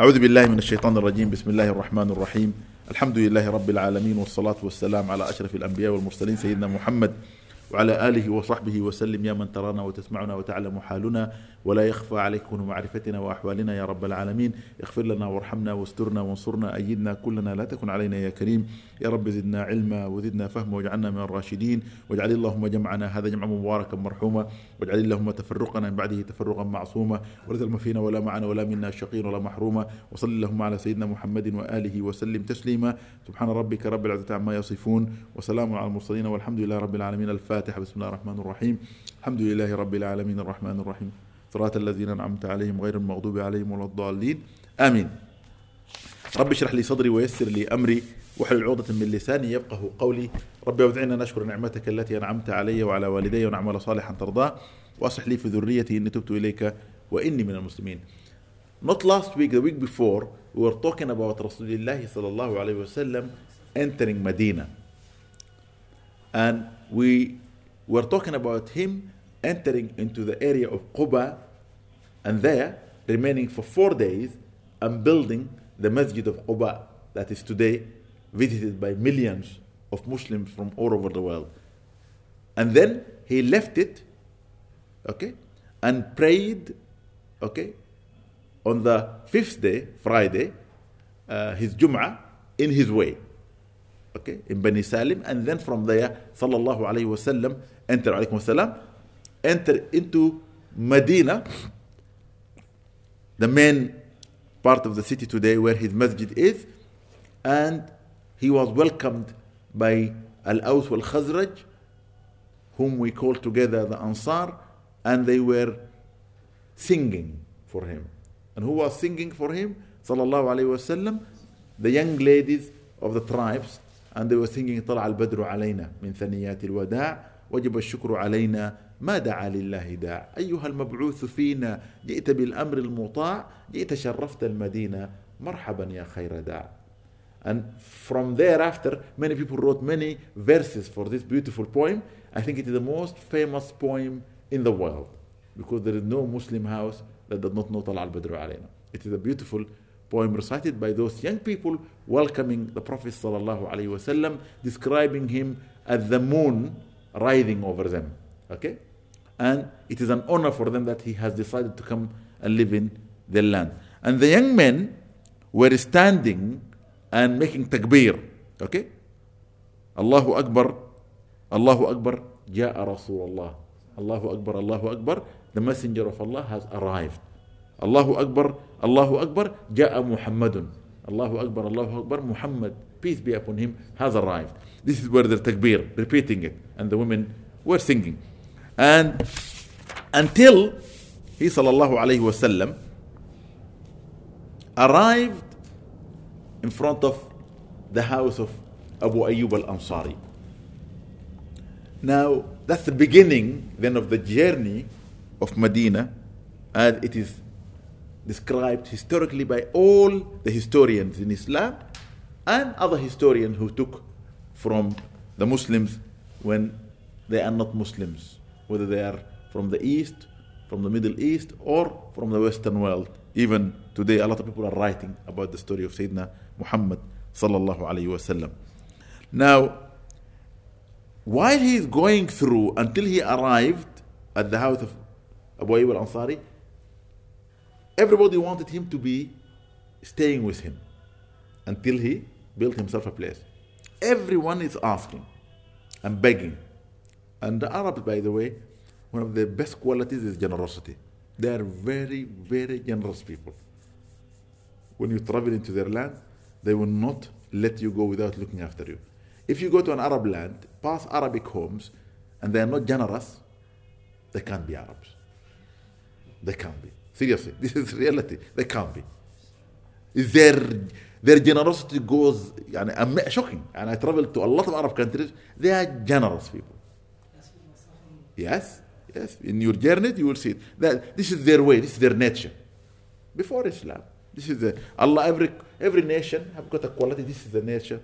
أعوذ بالله من الشيطان الرجيم. بسم الله الرحمن الرحيم. الحمد لله رب العالمين والصلاة والسلام على أشرف الأنبياء والمرسلين سيدنا محمد وعلى آله وصحبه وسلم يا من ترانا وتسمعنا وتعلم حالنا ولا يخفى عليك كن معرفتنا وأحوالنا يا رب العالمين. اغفر لنا وارحمنا واسترنا وانصرنا أيدنا كلنا لا تكن علينا يا كريم. يا رب زدنا علما وزدنا فهما واجعلنا من الراشدين. واجعل اللهم جمعنا هذا جمعا مباركا مرحوما. واجعل اللهم تفرقنا من بعده تفرقا معصوما. ولا تلم فينا ولا معنا ولا منا شقي ولا محروما. وصل اللهم على سيدنا محمد وآله وسلم تسليما. سبحان ربك رب العزة عما يصفون. وسلام على المرسلين والحمد لله رب العالمين. الفاتحة بسم الله الرحمن الرحيم. الحمد لله رب العالمين. الرحمن الرحيم. صراط الذين أنعمت عليهم غير المغضوب عليهم ولا الضالين. آمين. رب اشرح لي صدري ويسر لي أمري. واحلل عقدة من لساني يفقه قولي. رب أوزعني أن أشكر نعمتك التي أنعمت علي وعلى والدي ونعمل صالحا ترضاه. وأصلح لي في ذريتي إني تبت إليك وإني من المسلمين. Not last week, the week before, we were talking about Rasulullah sallallahu alayhi wasallam entering Medina. And we were talking about him entering into the area of Quba and there remaining for four days and building the Masjid of Quba that is today visited by millions of Muslims from all over the world. And then he left it, okay, and prayed, okay, on the fifth day, Friday, uh, his Jum'ah in his way, okay, in Bani Salim, and then from there, sallallahu alayhi wasallam, enter alaykum wasalam, enter into Medina, the main part of the city today where his masjid is, and he was welcomed by Al Aus wal Khazraj, whom we call together the Ansar, and they were singing for him. And who was singing for him? Sallallahu Alaihi Wasallam, the young ladies of the tribes, and they were singing طلع البدر علينا من ثنيات الوداع وجب الشكر علينا ما دعا لله داع أيها المبعوث فينا جئت بالأمر المطاع جئت شرفت المدينة مرحبا يا خير داع And from thereafter, many people wrote many verses for this beautiful poem. I think it is the most famous poem in the world because there is no Muslim house that does not know Talal Badru alayna. It is a beautiful poem recited by those young people welcoming the Prophet sallallahu alaihi wasallam, describing him as the moon riding over them. Okay, and it is an honor for them that he has decided to come and live in their land. And the young men were standing and making takbir. Okay? Allahu Akbar, Allahu Akbar, Ja'a Rasulullah. Allahu Akbar, Allahu Akbar, the messenger of Allah has arrived. Allahu Akbar, Allahu Akbar, Ja'a Muhammadun. Allahu Akbar, Allahu Akbar, Muhammad, peace be upon him, has arrived. This is where the takbir, repeating it, and the women were singing. And until he sallallahu alayhi wasallam arrived in front of the house of Abu Ayyub al Ansari. Now, that's the beginning then of the journey of Medina, as it is described historically by all the historians in Islam and other historians who took from the Muslims when they are not Muslims, whether they are from the East, from the Middle East, or from the Western world. Even today, a lot of people are writing about the story of Sayyidina Muhammad sallallahu alayhi wasallam. Now, while he is going through until he arrived at the house of Abu Ayyub al-Ansari, everybody wanted him to be staying with him until he built himself a place. Everyone is asking and begging. And the Arabs, by the way, one of their best qualities is generosity. They are very, very generous people. When you travel into their land, they will not let you go without looking after you. If you go to an Arab land, past Arabic homes, and they are not generous, they can't be Arabs. They can't be. Seriously, this is reality. They can't be. Their, their generosity goes يعني, shocking. And I travel to a lot of Arab countries, they are generous people. Yes, yes. In your journey, you will see it. That this is their way, this is their nature. Before Islam. This is the Allah. Every every nation have got a quality. This is the nature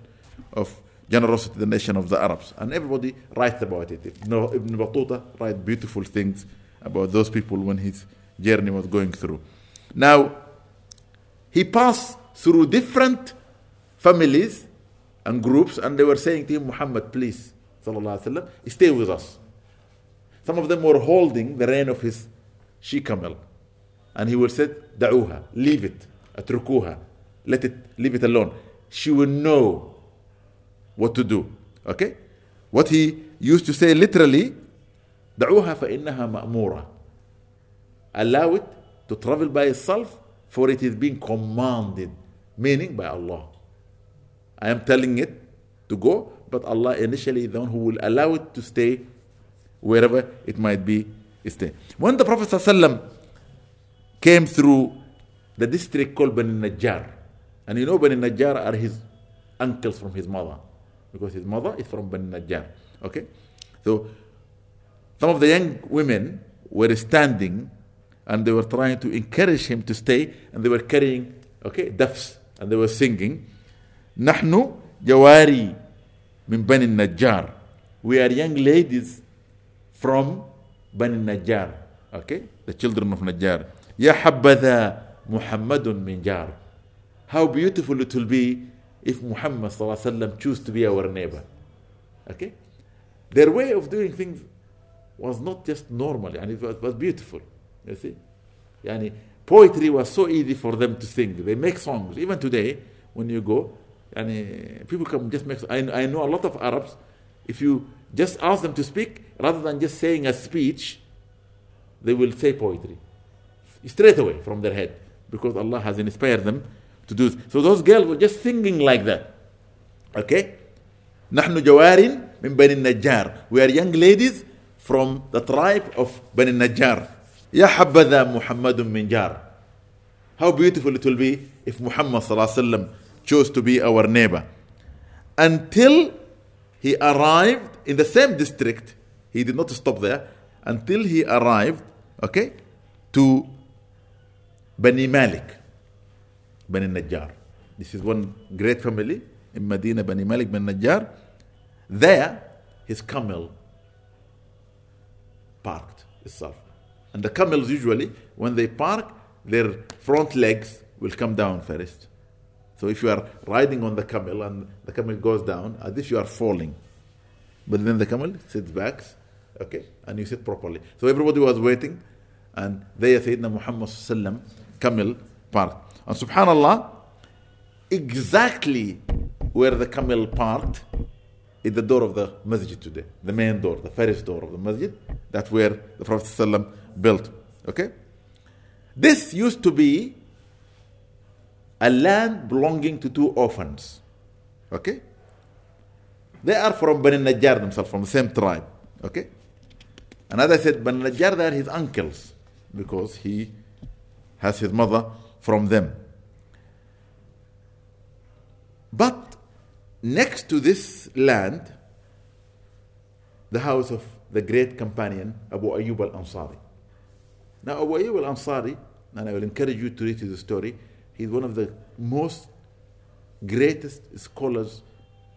of generosity, the nation of the Arabs, and everybody writes about it. Ibn, Ibn Battuta write beautiful things about those people when his journey was going through. Now, he passed through different families and groups, and they were saying to him, Muhammad, please, sallallahu alaihi wasallam, stay with us. Some of them were holding the rein of his she camel, and he would say, Da'uha, leave it, atrukuha, let it, leave it alone. She will know what to do. Okay? What he used to say literally, دعوها فإنها مأمورة. Allow it to travel by itself, for it is being commanded, meaning by Allah. I am telling it to go, but Allah initially is the one who will allow it to stay wherever it might be stay. When the Prophet came through the district called Bani Najjar, and you know Bani Najjar are his uncles from his mother, because his mother is from Bani Najjar. Okay? So some of the young women were standing and they were trying to encourage him to stay and they were carrying okay duffs and they were singing نحن جواري من بني النجار we are young ladies from بني النجار okay the children of Najjar يا حبذا محمد من جار how beautiful it will be if Muhammad صلى الله عليه وسلم choose to be our neighbor okay their way of doing things was not just normal and it was, was beautiful you see yani poetry was so easy for them to sing they make songs even today when you go and people come just make I, I know a lot of arabs if you just ask them to speak rather than just saying a speech they will say poetry straight away from their head because allah has inspired them to do this. so those girls were just singing like that okay نحن جوار من بني النجار we are young ladies from the tribe of بني النجار Ya habadha Muhammadun min jar. How beautiful it will be if Muhammad sallallahu chose to be our neighbor. Until he arrived in the same district, he did not stop there, until he arrived, okay, to Bani Malik, Bani Najjar. This is one great family in Medina, Bani Malik, Bani Najjar. There, his camel parked itself and the camels usually when they park their front legs will come down first so if you are riding on the camel and the camel goes down, as if you are falling. But then the camel sits back, okay, and you sit properly. So everybody was waiting, and there Sayyidina Muhammad sallam, camel parked. And subhanallah, exactly where the camel parked is the door of the masjid today, the main door, the first door of the masjid. That's where the Prophet sallam built. Okay? This used to be a land belonging to two orphans. Okay? They are from Bani Najjar themselves, from the same tribe. Okay? And as I said, Bani Najjar, they are his uncles because he has his mother from them. But next to this land, the house of the great companion Abu Ayyub al Ansari. Now, Abu Ayyub al Ansari, and I will encourage you to read his story, He's one of the most greatest scholars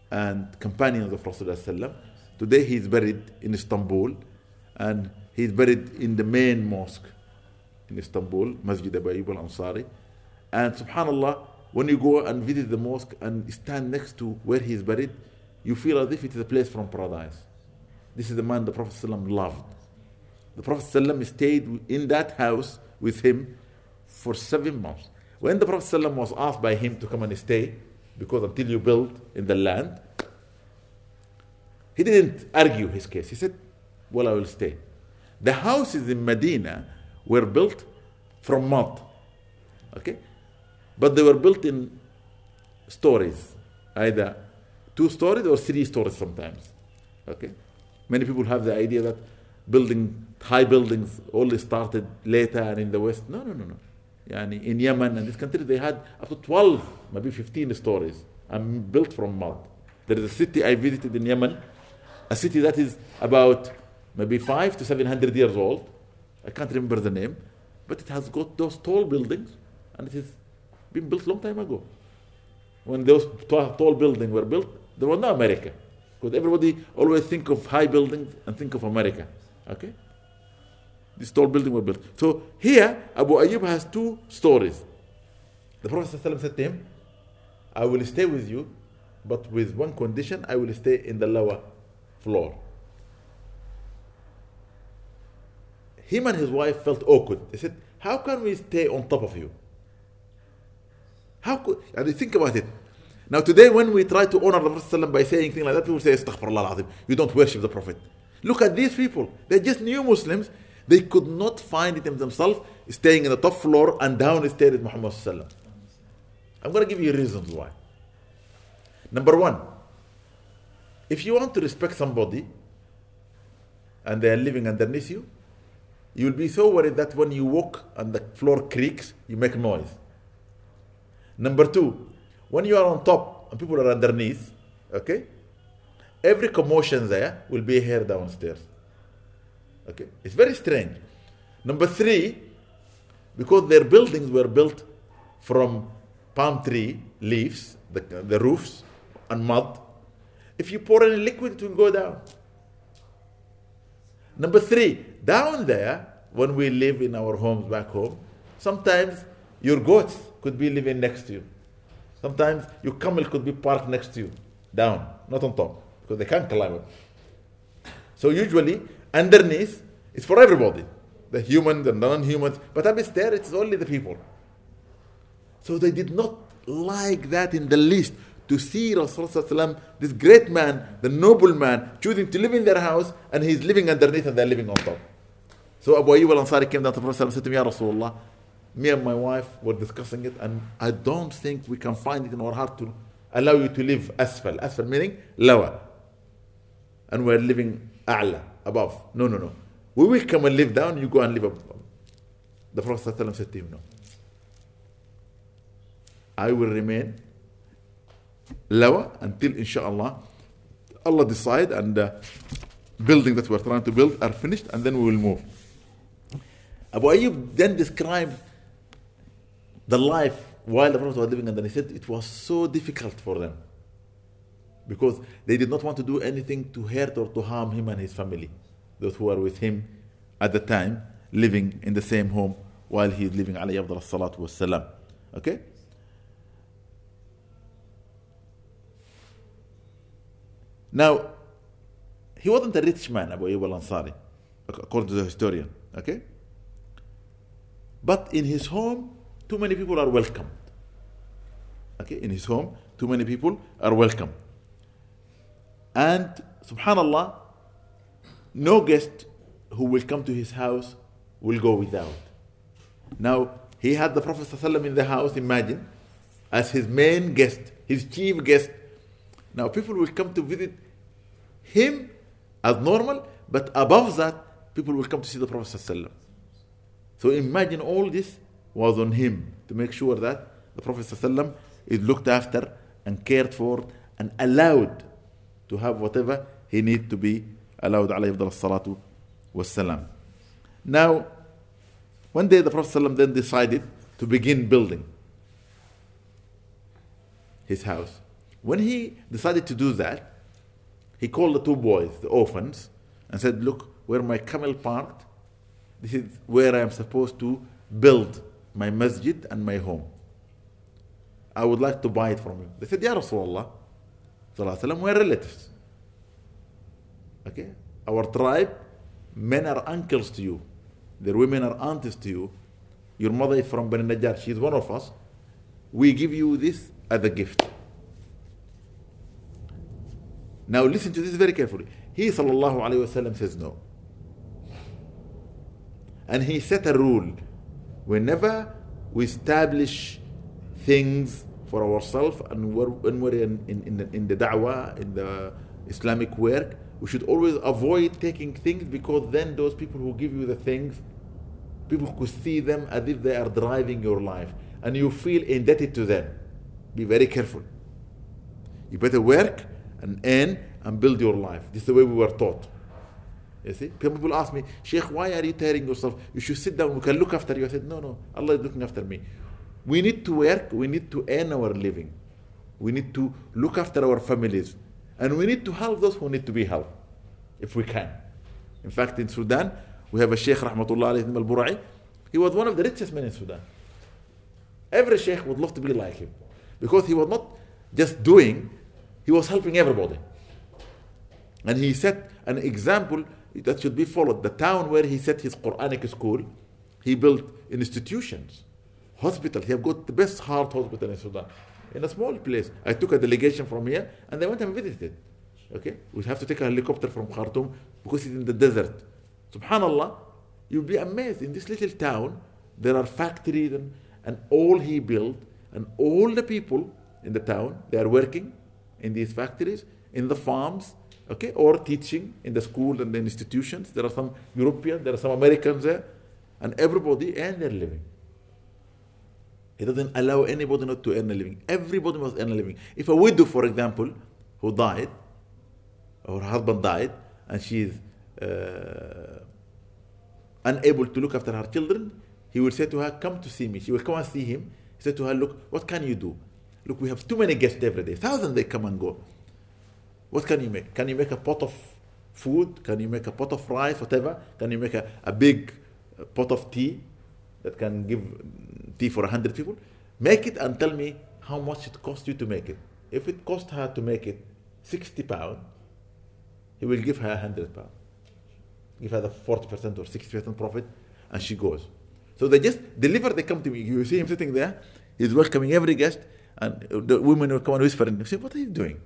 and companions of Rasulullah. Today he is buried in Istanbul and he is buried in the main mosque in Istanbul, Masjid Abu Ayyub al-Ansari. And subhanAllah, when you go and visit the mosque and stand next to where he is buried, you feel as if it is a place from paradise. This is the man the Prophet ﷺ loved. The Prophet ﷺ stayed in that house with him for seven months. When the Prophet ﷺ was asked by him to come and stay, because until you build in the land, he didn't argue his case. He said, Well, I will stay. The houses in Medina were built from mud. Okay? But they were built in stories, either two stories or three stories sometimes. Okay? Many people have the idea that building high buildings only started later and in the West. No, no, no, no. Yani in Yemen and this country, they had up to 12, maybe 15 stories and built from mud. There is a city I visited in Yemen, a city that is about maybe five to 700 years old. I can't remember the name, but it has got those tall buildings and it has been built long time ago. When those tall buildings were built, there was no America. Because everybody always think of high buildings and think of America. Okay? This tall building was built. So here, Abu Ayyub has two stories. The Prophet ﷺ said to him, I will stay with you, but with one condition I will stay in the lower floor. Him and his wife felt awkward. They said, How can we stay on top of you? How could, and think about it. Now, today, when we try to honor the Prophet by saying things like that, people say, You don't worship the Prophet. Look at these people. They're just new Muslims. They could not find it in themselves staying in the top floor and down stayed with Muhammad. I'm going to give you reasons why. Number one, if you want to respect somebody and they are living underneath you, you will be so worried that when you walk and the floor creaks, you make noise. Number two, when you are on top and people are underneath, okay, every commotion there will be heard downstairs. Okay, it's very strange. Number three, because their buildings were built from palm tree leaves, the, the roofs, and mud, if you pour any liquid, it will go down. Number three, down there, when we live in our homes back home, sometimes your goats could be living next to you. Sometimes your camel could be parked next to you, down, not on top, because they can't climb up. So usually, underneath, it's for everybody the humans, the non humans, but upstairs, it's only the people. So they did not like that in the least to see Rasulullah this great man, the noble man, choosing to live in their house and he's living underneath and they're living on top. So Abu Ayyub al-Ansari came down to Prophet and said to me, Ya Rasulullah, me and my wife were discussing it and I don't think we can find it in our heart to allow you to live asfal. Asfal meaning lower. And we're living a'la, above. No, no, no. We will come and live down, you go and live above. The Prophet said to him, no. I will remain lower until inshallah Allah decide and the building that we're trying to build are finished and then we will move. Abu Ayyub then described the life while the Prophet was living and then he said it was so difficult for them because they did not want to do anything to hurt or to harm him and his family, those who were with him at the time, living in the same home while he is living alayhi salatu wasalam. Okay? Now, he wasn't a rich man, Abu Ayyub al-Ansari, according to the historian. Okay? But in his home, too many people are welcomed. Okay? In his home, too many people are welcome. And subhanallah, no guest who will come to his house will go without. Now, he had the Prophet ﷺ in the house, imagine, as his main guest, his chief guest, now people will come to visit him as normal, but above that, people will come to see the Prophet. So imagine all this was on him to make sure that the Prophet is looked after and cared for and allowed to have whatever he need to be allowed alayhi salatu wasalam. Now, one day the Prophet then decided to begin building his house. When he decided to do that, he called the two boys, the orphans, and said, Look, where my camel parked, this is where I am supposed to build my masjid and my home. I would like to buy it from you. They said, Ya Rasulullah, we're relatives. Okay? Our tribe, men are uncles to you. Their women are aunts to you. Your mother is from Bani Najjar. She is one of us. We give you this as a gift. Now listen to this very carefully. He sallallahu alayhi wasallam says no. And he set a rule. Whenever we establish things for ourselves and when we're in, in, in, the, in the da'wah, in the Islamic work, we should always avoid taking things because then those people who give you the things, people could see them as if they are driving your life and you feel indebted to them. Be very careful. You better work and earn and build your life. This is the way we were taught. You see? People ask me, Sheikh, why are you tiring yourself? You should sit down, we can look after you. I said, No, no, Allah is looking after me. We need to work, we need to earn our living. We need to look after our families. And we need to help those who need to be helped, if we can. In fact, in Sudan, we have a Sheikh Rahmatullah al Bura'i. He was one of the richest men in Sudan. Every sheikh would love to be like him because he was not just doing, he was helping everybody. And he set an example that should be followed. The town where he set his Quranic school, he built institutions, hospitals. He have got the best heart hospital in Sudan, in a small place. I took a delegation from here, and they went and visited. Okay, we have to take a helicopter from Khartoum because it's in the desert. Subhanallah, you'll be amazed. In this little town, there are factories and, and all he built, and all the people in the town, they are working in these factories, in the farms, okay, or teaching in the school and the institutions. There are some Europeans, there are some Americans there, and everybody earn their living. He doesn't allow anybody not to earn a living. Everybody must earn a living. If a widow, for example, who died, or her husband died, and she is uh, unable to look after her children, he will say to her, Come to see me. She will come and see him. He said to her, Look, what can you do? Look, we have too many guests every day. Thousands they come and go. What can you make? Can you make a pot of food? Can you make a pot of rice, whatever? Can you make a, a big pot of tea that can give tea for 100 people? Make it and tell me how much it cost you to make it. If it cost her to make it 60 pounds, he will give her 100 pounds. Give her the 40% or 60% profit, and she goes. So they just deliver, they come to me. You see him sitting there, he's welcoming every guest, and the women will come and whisper and say, What are you doing?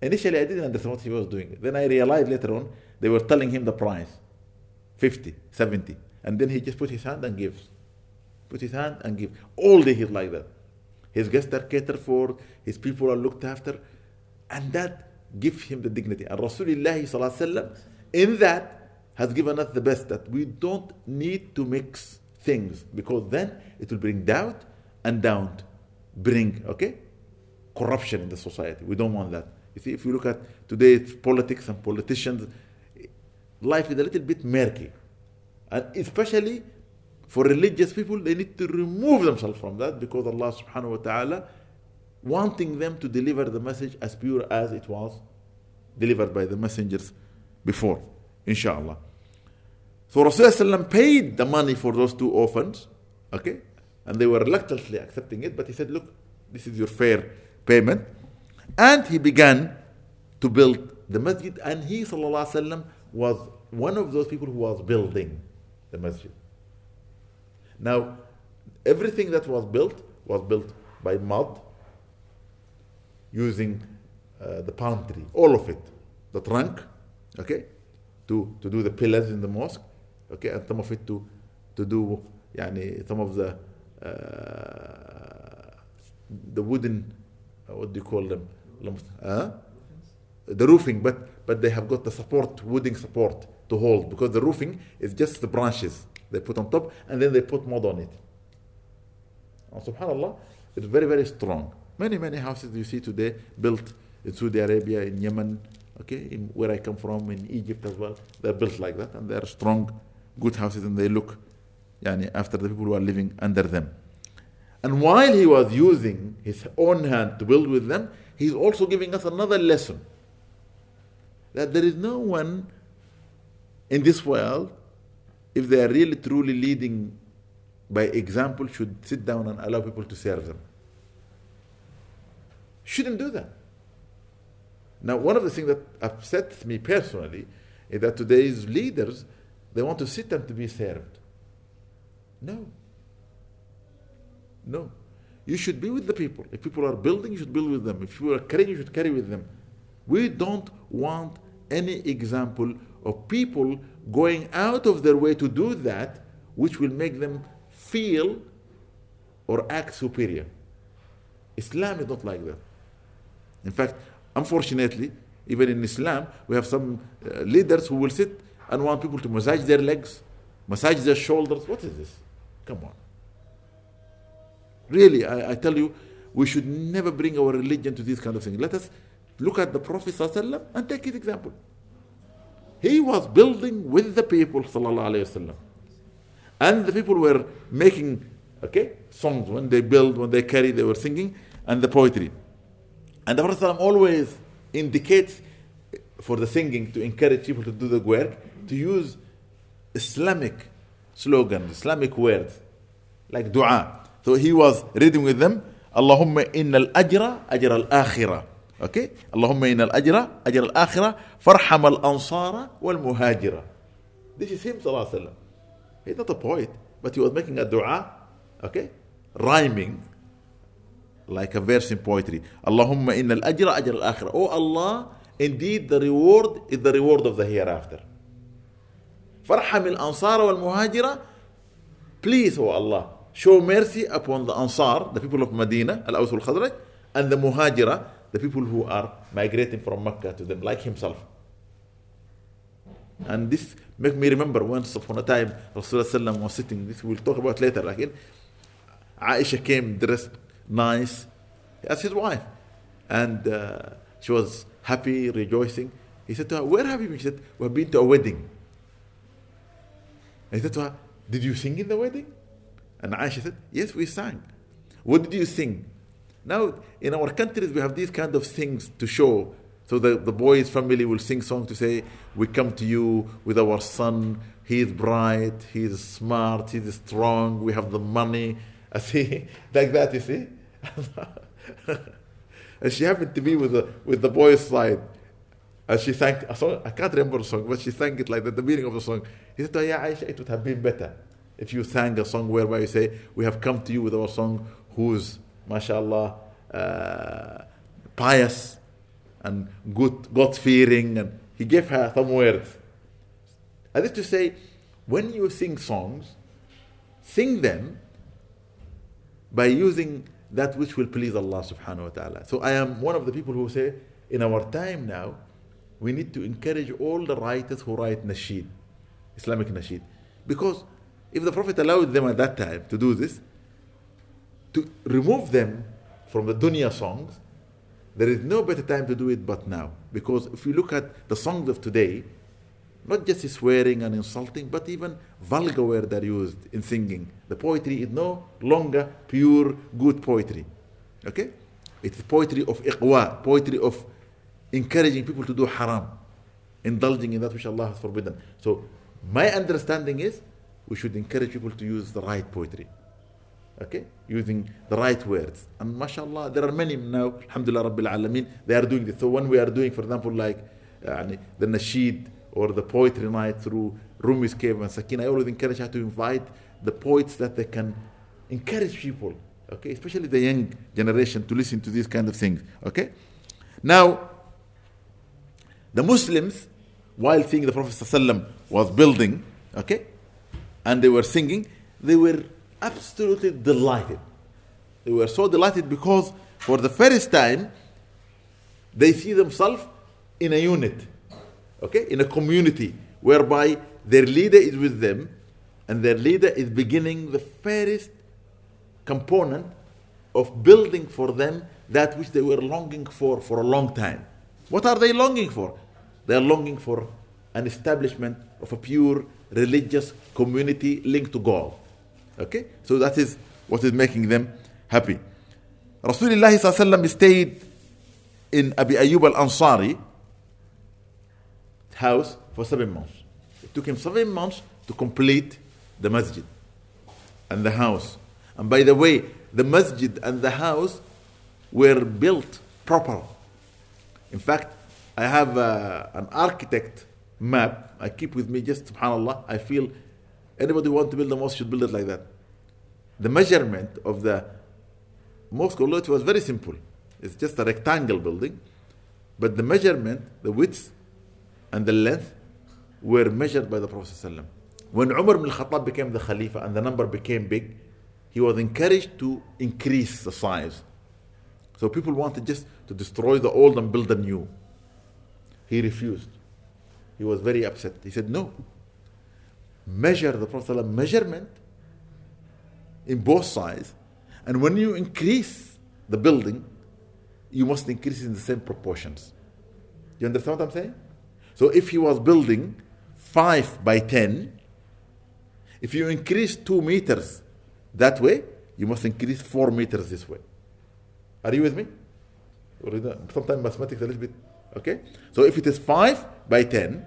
Initially, I didn't understand what he was doing. Then I realized later on, they were telling him the price 50, 70. And then he just put his hand and gives. Put his hand and gives. All day he's like that. His guests are catered for, his people are looked after, and that gives him the dignity. And Rasulullah in that has given us the best that we don't need to mix things because then it will bring doubt and doubt bring okay corruption in the society. We don't want that. You see, if you look at today's politics and politicians, life is a little bit murky. And especially for religious people, they need to remove themselves from that because Allah subhanahu wa ta'ala wanting them to deliver the message as pure as it was delivered by the messengers before, inshallah. So Rasulullah paid the money for those two orphans, okay? And they were reluctantly accepting it, but he said, Look, this is your fair payment. And he began to build the masjid, and he وسلم, was one of those people who was building the masjid. Now, everything that was built was built by mud using uh, the palm tree, all of it, the trunk, okay, to, to do the pillars in the mosque, okay, and some of it to, to do يعني, some of the uh, the wooden, uh, what do you call them? Uh, the roofing, but but they have got the support, wooden support to hold because the roofing is just the branches they put on top and then they put mud on it. And subhanallah, it's very very strong. Many many houses you see today built in Saudi Arabia, in Yemen, okay, in where I come from, in Egypt as well, they're built like that and they're strong, good houses and they look yani, after the people who are living under them. And while he was using his own hand to build with them, he's also giving us another lesson that there is no one in this world, if they are really truly leading by example, should sit down and allow people to serve them. Shouldn't do that. Now, one of the things that upsets me personally is that today's leaders they want to sit and to be served. No. No. You should be with the people. If people are building, you should build with them. If you are carrying, you should carry with them. We don't want any example of people going out of their way to do that, which will make them feel or act superior. Islam is not like that. In fact, unfortunately, even in Islam, we have some uh, leaders who will sit and want people to massage their legs, massage their shoulders. What is this? Come on. Really, I, I tell you, we should never bring our religion to these kind of things. Let us look at the Prophet ﷺ and take his example. He was building with the people وسلم, and the people were making okay songs when they build, when they carry, they were singing, and the poetry. And the Prophet ﷺ always indicates for the singing to encourage people to do the work to use Islamic slogans, Islamic words like dua. So he was reading with them, Allahumma inna al-ajra ajra al-akhirah. Okay? Allahumma inna al-ajra ajra al-akhirah farham al-ansara wal-muhajira. This is him, sallallahu alayhi wa sallam. He's not a poet, but he was making a dua, okay? Rhyming like a verse in poetry. Allahumma inna al-ajra ajra al-akhirah. Oh Allah, indeed the reward is the reward of the hereafter. Farham al-ansara wal-muhajira. Please, oh Allah, show mercy upon the Ansar, the people of Medina, Al-Aws and the Muhajira, the people who are migrating from Mecca to them, like himself. And this make me remember once upon a time Rasulullah was sitting, this we'll talk about later, like Aisha came dressed nice as his wife. And uh, she was happy, rejoicing. He said to her, Where have you been? She said, We've been to a wedding. He said to her, Did you sing in the wedding? And Aisha said, Yes, we sang. What did you sing? Now, in our countries, we have these kind of things to show. So the, the boy's family will sing songs to say, We come to you with our son. He is bright, he is smart, he is strong, we have the money. I see, like that, you see? and she happened to be with the, with the boy's side. And she sang a song, I can't remember the song, but she sang it like at the beginning of the song. He said, oh, yeah, Aisha, it would have been better if you sang a song whereby you say, We have come to you with our song who's, mashallah, uh, pious and good, God fearing. And he gave her some words. That is to say, when you sing songs, sing them by using that which will please Allah subhanahu wa ta'ala. So I am one of the people who say, in our time now, we need to encourage all the writers who write nasheed, Islamic nasheed. Because if the Prophet allowed them at that time to do this, to remove them from the dunya songs, there is no better time to do it but now. Because if you look at the songs of today, not just swearing and insulting, but even vulgar words are used in singing. The poetry is no longer pure good poetry. Okay? It is poetry of iqwa, poetry of encouraging people to do haram, indulging in that which Allah has forbidden. So my understanding is we should encourage people to use the right poetry. Okay? Using the right words. And mashallah, there are many now, alhamdulillah rabbil alameen, they are doing this. So when we are doing, for example, like uh, the nasheed or the poetry night through Rumi's Cave and Sakina, I always encourage her to invite the poets that they can encourage people, okay, especially the young generation to listen to these kind of things, okay? Now, the Muslims, while seeing the Prophet was building, okay, and they were singing, they were absolutely delighted. They were so delighted because for the first time, they see themselves in a unit, okay, in a community whereby their leader is with them and their leader is beginning the first component of building for them that which they were longing for for a long time. What are they longing for? They are longing for an establishment of a pure religious community linked to God. Okay? So that is what is making them happy. Rasulullah stayed in Abi Ayyub al Ansari house for seven months. It took him seven months to complete the masjid and the house. And by the way, the masjid and the house were built proper. In fact, I have uh, an architect map I keep with me just subhanallah. I feel anybody who want to build a mosque should build it like that. The measurement of the mosque, although it was very simple, it's just a rectangle building, but the measurement, the width and the length were measured by the Prophet. ﷺ. When Umar ibn Khattab became the Khalifa and the number became big, he was encouraged to increase the size. So people wanted just to destroy the old and build the new. He refused. He was very upset. He said, No. Measure the Prophet measurement in both sides. And when you increase the building, you must increase in the same proportions. You understand what I'm saying? So if he was building 5 by 10, if you increase 2 meters that way, you must increase 4 meters this way. Are you with me? Sometimes mathematics a little bit Okay? So if it is 5 by 10,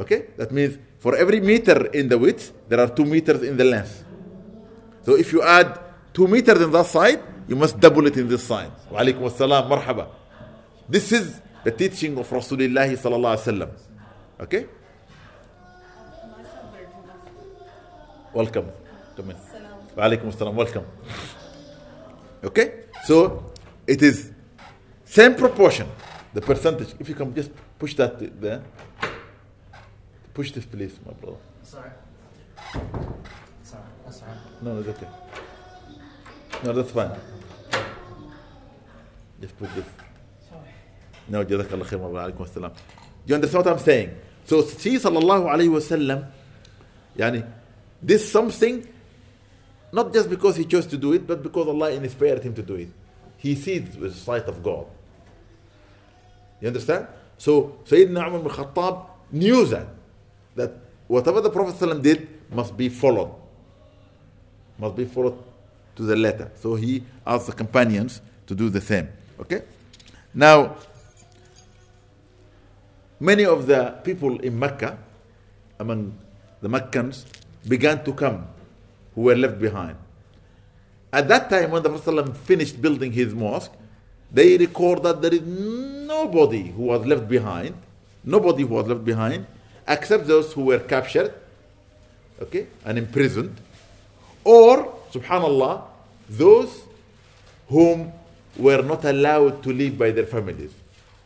okay, that means for every meter in the width, there are 2 meters in the length. So if you add two meters in that side, you must double it in this side. Wa alaikum assalam, marhaba. This is the teaching of Rasulullah sallallahu alaihi wasallam. Okay? Welcome. Come in. Wa alaikum assalam, welcome. Okay? So it is same proportion, the percentage. If you can just push that there. Push this, please, my brother. Sorry. Sorry. That's all right. No, it's okay. No, that's fine. Just put this. Sorry. No, Jazakallah khair wa alaikum assalam. You understand what I'm saying? So, see, sallallahu alayhi wa sallam, yani, this something, not just because he chose to do it, but because Allah inspired him to do it. He sees with the sight of God. You understand? So, Sayyidina Umar bin Khattab knew that, that whatever the Prophet ﷺ did must be followed. Must be followed to the letter. So he asked the companions to do the same. Okay? Now, many of the people in Mecca, among the Meccans, began to come who were left behind. At that time, when the Prophet ﷺ finished building his mosque, they record that there is nobody who was left behind, nobody who was left behind, except those who were captured, okay, and imprisoned, or, subhanallah, those whom were not allowed to leave by their families.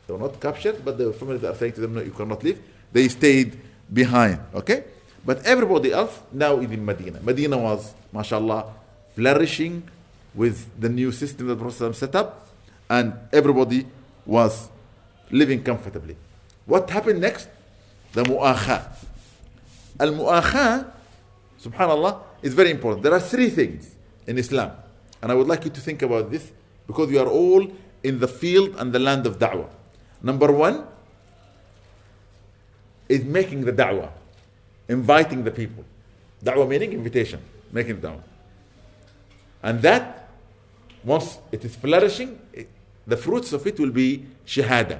They were not captured, but their families are saying to them, no, you cannot leave. They stayed behind, okay? But everybody else now is in Medina. Medina was, mashallah, flourishing with the new system that Prophet set up, and everybody was living comfortably. What happened next? The mu'akha. Al mu'akha, subhanallah, is very important. There are three things in Islam, and I would like you to think about this because you are all in the field and the land of da'wah. Number one is making the da'wah, inviting the people. Da'wah meaning invitation, making da'wah. And that, once it is flourishing, it, the fruits of it will be shahada,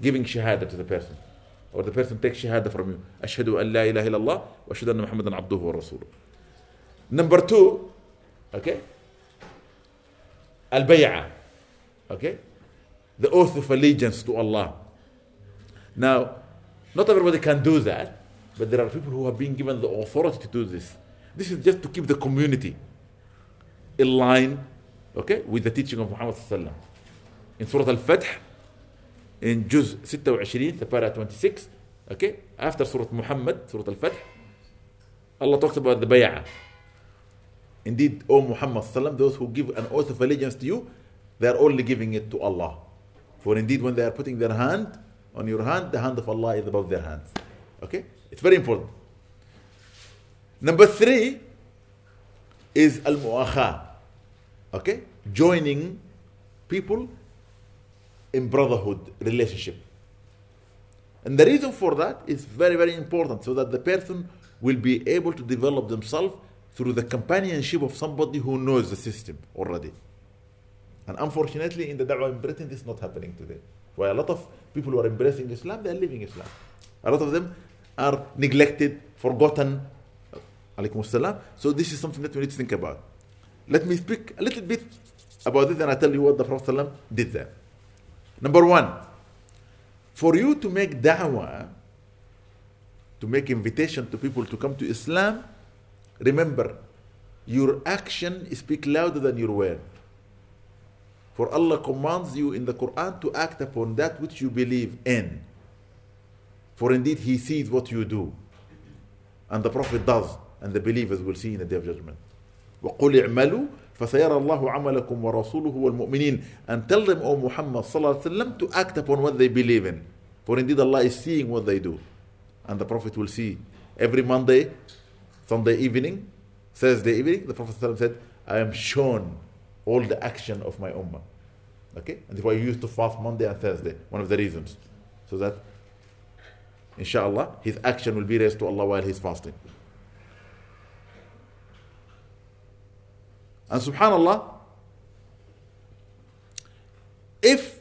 giving shahada to the person. Or the person takes shahada from you. An la ilaha illallah wa ashhadu anna Muhammadan abduhu wa rasuluh. Number two, okay, bay'ah, okay, the oath of allegiance to Allah. Now, not everybody can do that, but there are people who have been given the authority to do this. This is just to keep the community in line, okay, with the teaching of Muhammad. In Surah Al-Fath, in Juz 26, the para 26, okay, after Surah Muhammad, Surah Al-Fath, Allah talks about the bay'ah. Indeed, O Muhammad sallam, those who give an oath of allegiance to you, they are only giving it to Allah. For indeed, when they are putting their hand on your hand, the hand of Allah is above their hands. Okay? It's very important. Number three is al mu'akha. Okay? Joining people in brotherhood relationship. And the reason for that is very, very important so that the person will be able to develop themselves through the companionship of somebody who knows the system already. And unfortunately, in the da'wah in Britain, this is not happening today. Why a lot of people who are embracing Islam, they are leaving Islam. A lot of them are neglected, forgotten. So this is something that we need to think about. Let me speak a little bit about this and I tell you what the Prophet did there. Number one, for you to make da'wah, to make invitation to people to come to Islam, remember, your action speak louder than your word. For Allah commands you in the Quran to act upon that which you believe in. For indeed He sees what you do. And the Prophet does, and the believers will see in the day of judgment. وَقُلْ اعْمَلُوا فَسَيَرَى اللَّهُ عَمَلَكُمْ وَرَسُولُهُ وَالْمُؤْمِنِينَ And tell them, O Muhammad sallallahu alaihi wasallam, to act upon what they believe in. For indeed Allah is seeing what they do. And the Prophet will see. Every Monday, Sunday evening, Thursday evening, the Prophet ﷺ said, I am shown all the action of my ummah. Okay? And that's why you used to fast Monday and Thursday, one of the reasons. So that, inshallah, his action will be raised to Allah while he's fasting. And subhanallah, if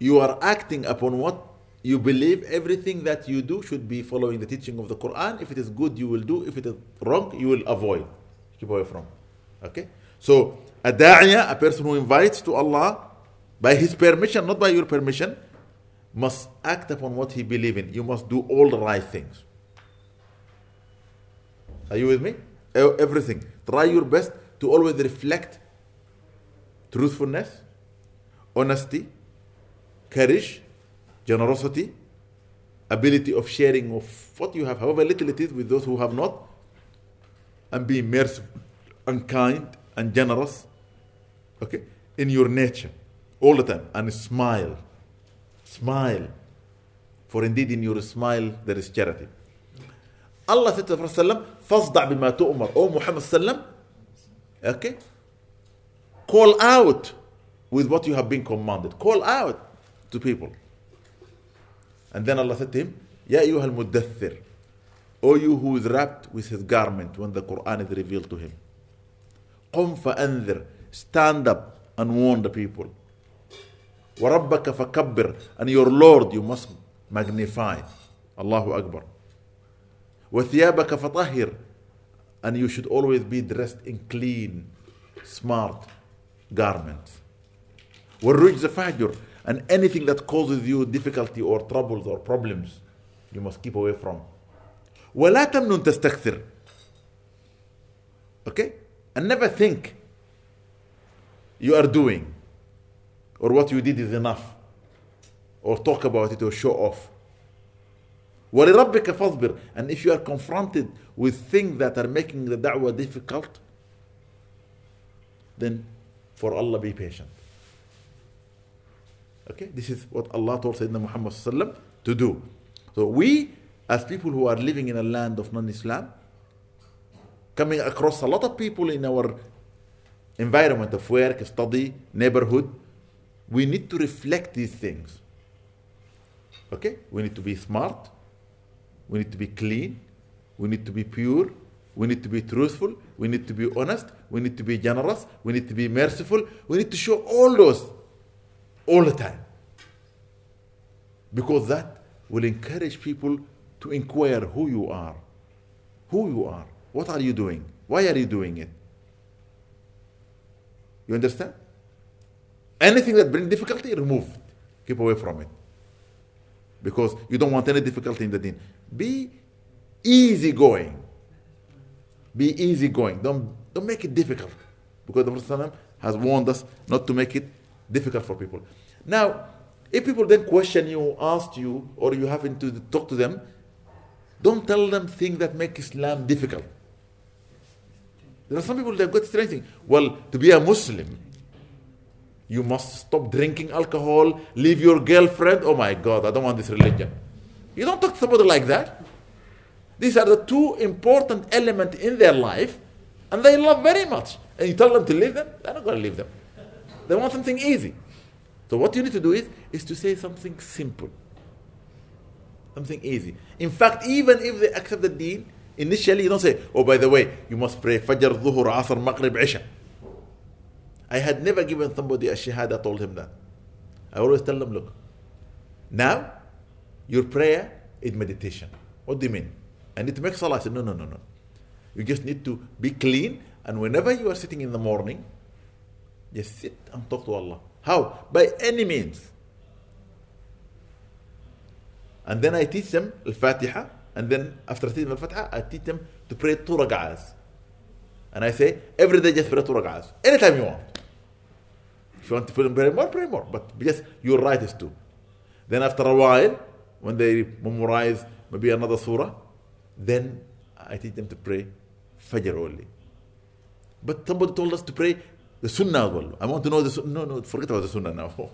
you are acting upon what you believe, everything that you do should be following the teaching of the Quran. If it is good, you will do. If it is wrong, you will avoid. Keep away from. Okay? So a da'iyah, a person who invites to Allah by his permission, not by your permission, must act upon what he believes in. You must do all the right things. Are you with me? Everything. Try your best to always reflect truthfulness, honesty, courage, generosity, ability of sharing of what you have, however little it is, with those who have not, and be merciful and kind and generous, okay, in your nature all the time, and smile. Smile. For indeed, in your smile, there is charity. Allah said to the Prophet ﷺ, فَاصْدَعْ بِمَا تُؤْمَرْ O Muhammad ﷺ, okay, call out with what you have been commanded. Call out to people. And then Allah said to him, يا أيها المدثر O you who is wrapped with his garment when the Quran is revealed to him. قم فأنذر Stand up and warn the people. وربك فكبر And your Lord you must magnify. Allahu Akbar. وثيابك فطهر And you should always be dressed in clean, smart garments. والرجز فاجر And anything that causes you difficulty or troubles or problems, you must keep away from. ولا تمنن تستكثر. Okay? And never think you are doing or what you did is enough or talk about it or show off. ولربك فاصبر and if you are confronted with things that are making the da'wah difficult then for Allah be patient okay this is what Allah told Sayyidina Muhammad sallam to do so we as people who are living in a land of non-Islam coming across a lot of people in our environment of work, study, neighborhood, we need to reflect these things. Okay? We need to be smart. We need to be clean. We need to be pure. We need to be truthful. We need to be honest. We need to be generous. We need to be merciful. We need to show all those all the time. Because that will encourage people to inquire who you are. Who you are. What are you doing? Why are you doing it? You understand? Anything that brings difficulty, remove it. Keep away from it. Because you don't want any difficulty in the deen. Be easygoing. Be easygoing. Don't, don't make it difficult. Because the Prophet has warned us not to make it difficult for people. Now, if people then question you, ask you, or you happen to talk to them, don't tell them things that make Islam difficult. There are some people that got strange thing. Well, to be a Muslim, you must stop drinking alcohol, leave your girlfriend. Oh my God, I don't want this religion. You don't talk to somebody like that. These are the two important elements in their life, and they love very much. And you tell them to leave them, they're not going to leave them. They want something easy. So what you need to do is, is to say something simple. Something easy. In fact, even if they accept the deen, initially you don't say, oh, by the way, you must pray Fajr, Dhuhr, Asr, Maghrib, Isha. I had never given somebody a shahada, told him that. I always tell them, look, now your prayer is meditation. What do you mean? I need to make salah. I said, no, no, no, no. You just need to be clean, and whenever you are sitting in the morning, just sit and talk to Allah. How? By any means. And then I teach them Al-Fatiha, and then after teaching Al-Fatiha, I teach them to pray two. And I say, every day just pray two rak'ahs. Anytime you want. If you want to pray more, pray more. But just your right is to. Then after a while, when they memorize maybe another surah, then I teach them to pray Fajr only. But somebody told us to pray the Sunnah as well. I want to know the Sunnah. No, no, forget about the Sunnah now.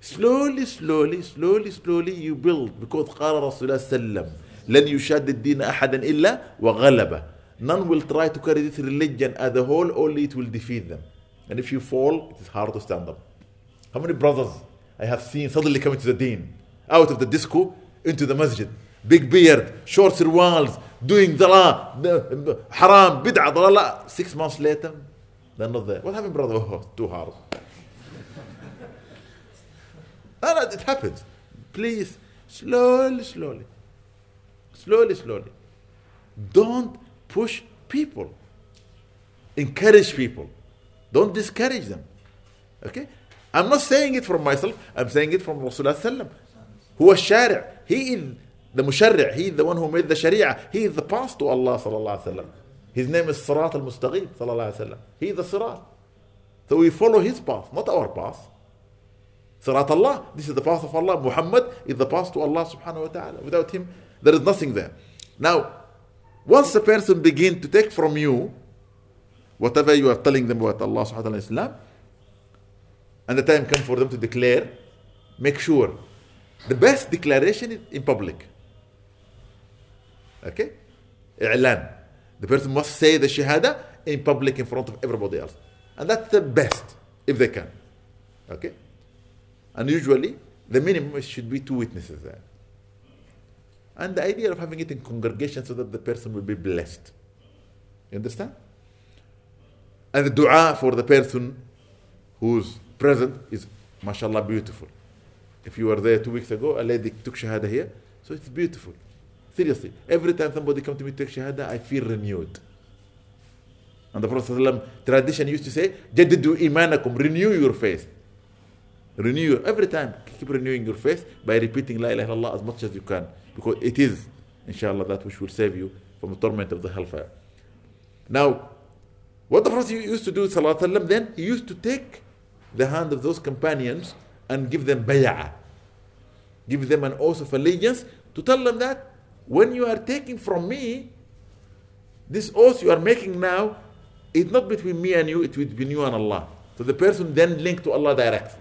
slowly, slowly, slowly, slowly you build. Because قال رسول الله sallam, لن يشاد الدين أحدا إلا وغلبه. None will try to carry this religion as a whole, only it will defeat them. And if you fall, it is hard to stand up. How many brothers I have seen suddenly coming to the deen, out of the disco into the masjid, big beard, short sirwals, doing dala, haram, bid'ah, dalala. Six months later, they're not there. What happened, brother? Oh, too hard. no, it happens. Please, slowly, slowly, slowly, slowly. Don't push people. encourage people. Don't discourage them. Okay? I'm not saying it from myself, I'm saying it from Rasulullah sallam. هو الشارع. He is the مشرع. He is the one who made the sharia. He is the path to Allah sallallahu alaihi wasallam. His name is Sirat al-Mustaqim sallallahu alaihi wasallam. He is the Sirat. So we follow his path, not our path. Sirat Allah, this is the path of Allah. Muhammad is the path to Allah subhanahu wa ta'ala. Without him, there is nothing there. Now, once a person begin to take from you whatever you are telling them about Allah subhanahu wa ta'ala Islam, and the time comes for them to declare, make sure the best declaration is in public. Okay? I'lan. The person must say the shahada in public in front of everybody else. And that's the best, if they can. Okay? And usually, the minimum should be two witnesses there. And the idea of having it in congregation so that the person will be blessed. You understand? And the dua for the person who's present is, mashallah, beautiful. If you were there two weeks ago, a lady took shahada here, so it's beautiful. Seriously, every time somebody comes to me to take shahada, I feel renewed. And the Prophet ﷺ tradition used to say, Jadidu imanakum, renew your faith. Renew your, every time, keep renewing your faith by repeating La ilaha illallah as much as you can. Because it is, inshallah, that which will save you from the torment of the hellfire. Now, what the Prophet used to do, sallallahu then, he used to take the hand of those companions and give them bay'ah. Give them an oath of allegiance to tell them that when you are taking from me, this oath you are making now is not between me and you, it's between you and Allah. So the person then linked to Allah direct.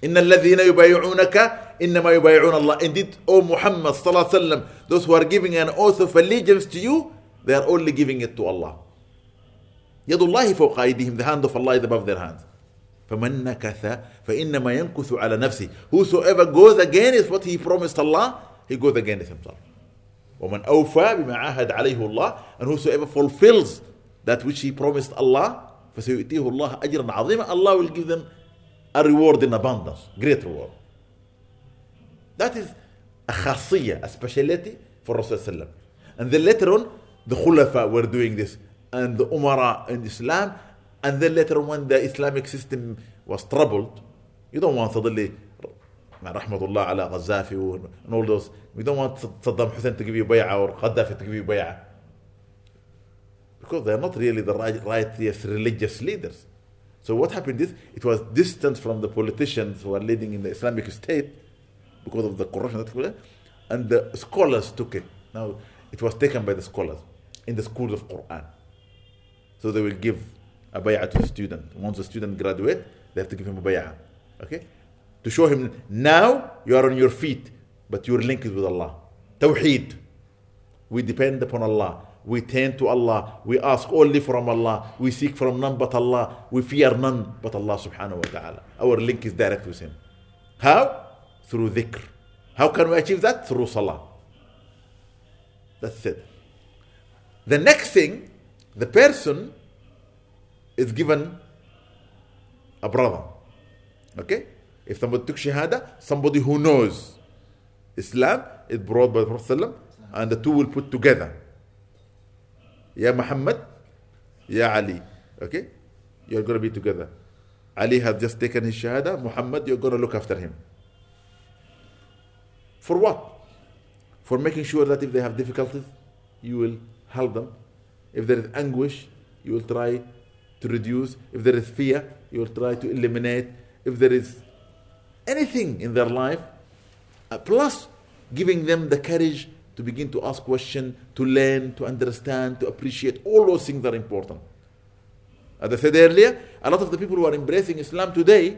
إن الذين يبايعونك إنما يبايعون الله. Indeed, O Muhammad sallallahu alaihi wasallam, those who are giving an oath of allegiance to you, they are only giving it to Allah. يد الله فوق أيديهم, the hand of Allah is above their hands. فمن نكث فإنما ينكث على نفسه. Whosoever goes against what he promised Allah, he goes against himself. ومن أوفى بما عاهد عليه الله and whosoever fulfills that which he promised Allah فسيؤتيه الله أجرا عظيما Allah will give them a reward in abundance great reward that is a khasiyah a speciality for Rasulullah and then later on the khulafa were doing this and the umara in Islam and then later when the Islamic system was troubled you don't want suddenly rahmatullah ala and all those we don't want Saddam Hussein to give you bay'ah or Gaddafi to give you bay'ah because they are not really the right, religious leaders. So what happened is it was distant from the politicians who are leading in the Islamic State because of the corruption and the scholars took it. Now it was taken by the scholars in the schools of Quran. So they will give a bay'ah to the student. Once the student graduate, they have to give him a bay'ah. Okay? To show him now you are on your feet, but your link is with Allah. Tawheed. We depend upon Allah. We turn to Allah. We ask only from Allah. We seek from none but Allah. We fear none but Allah subhanahu wa ta'ala. Our link is direct with Him. How? Through dhikr. How can we achieve that? Through salah. That's it. The next thing, the person is given a brother. Okay? If somebody took Shahada, somebody who knows Islam is brought by the Prophet and the two will put together. Ya Muhammad, Ya Ali. Okay? You're going to be together. Ali has just taken his Shahada. Muhammad, you're going to look after him. For what? For making sure that if they have difficulties, you will help them. If there is anguish, you will try to reduce. If there is fear, you will try to eliminate. If there is anything in their life, uh, plus giving them the courage to begin to ask questions, to learn, to understand, to appreciate. All those things are important. As I said earlier, a lot of the people who are embracing Islam today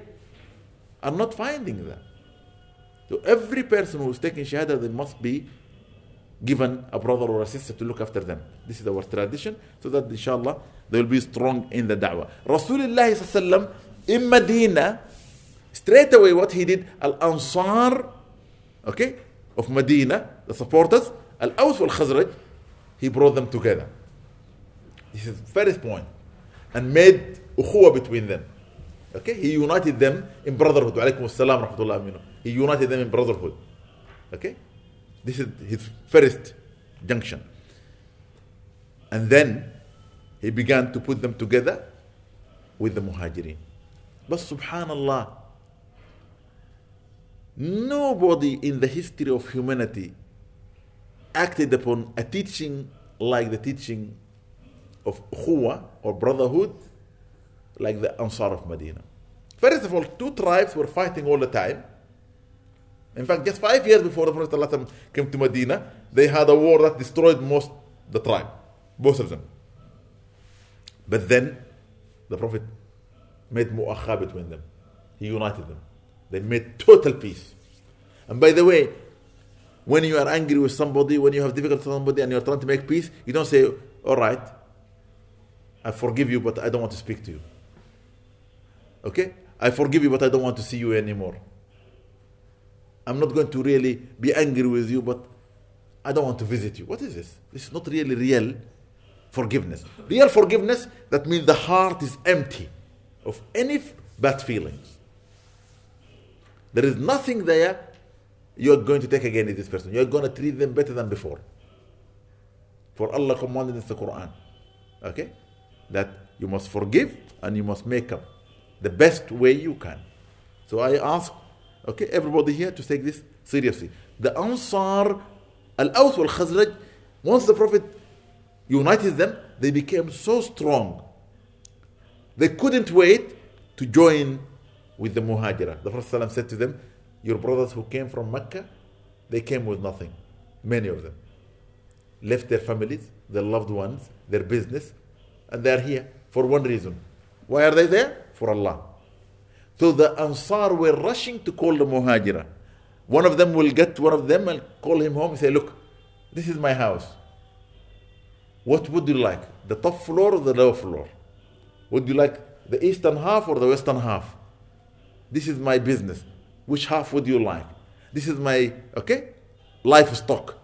are not finding that. So every person who is taking Shahada, they must be given a brother or a sister to look after them. This is our tradition, so that inshallah they will be strong in the da'wah. Rasulullah sallallahu in Medina, straight away what he did, Al Ansar, okay, of Medina, the supporters, Al Aus wal Khazraj, he brought them together. This is the first point. And made ukhuwa between them. Okay, he united them in brotherhood. Alaykum assalam rahmatullah aminu. He united them in brotherhood. Okay, this is his first junction. And then he began to put them together with the muhajirin. But subhanallah, nobody in the history of humanity acted upon a teaching like the teaching of ukhuwa or brotherhood like the Ansar of Medina. First of all, two tribes were fighting all the time. In fact, just five years before the Prophet came to Medina, they had a war that destroyed most the tribe, both of them. But then the Prophet made mu'akha between them. He united them. They made total peace. And by the way, when you are angry with somebody, when you have difficulty with somebody and you're trying to make peace, you don't say, all right, I forgive you, but I don't want to speak to you. Okay? I forgive you, but I don't want to see you anymore. I'm not going to really be angry with you, but I don't want to visit you. What is this? This is not really real forgiveness. Real forgiveness, that means the heart is empty of any bad feelings. There is nothing there you're going to take against this person. You're going to treat them better than before. For Allah commanded in the Quran. Okay? That you must forgive and you must make up the best way you can. So I ask, okay, everybody here to take this seriously. The Ansar, Al-Aws wal Khazraj, once the Prophet united them, they became so strong. They couldn't wait to join with the Muhajirah. The Prophet said to them, Your brothers who came from Mecca, they came with nothing. Many of them. Left their families, their loved ones, their business, and they're here for one reason. Why are they there? For Allah. So the Ansar were rushing to call the Muhajirah. One of them will get one of them and call him home and say, Look, this is my house. What would you like? The top floor or the lower floor? Would you like the eastern half or the western half? This is my business. Which half would you like? This is my, okay, livestock.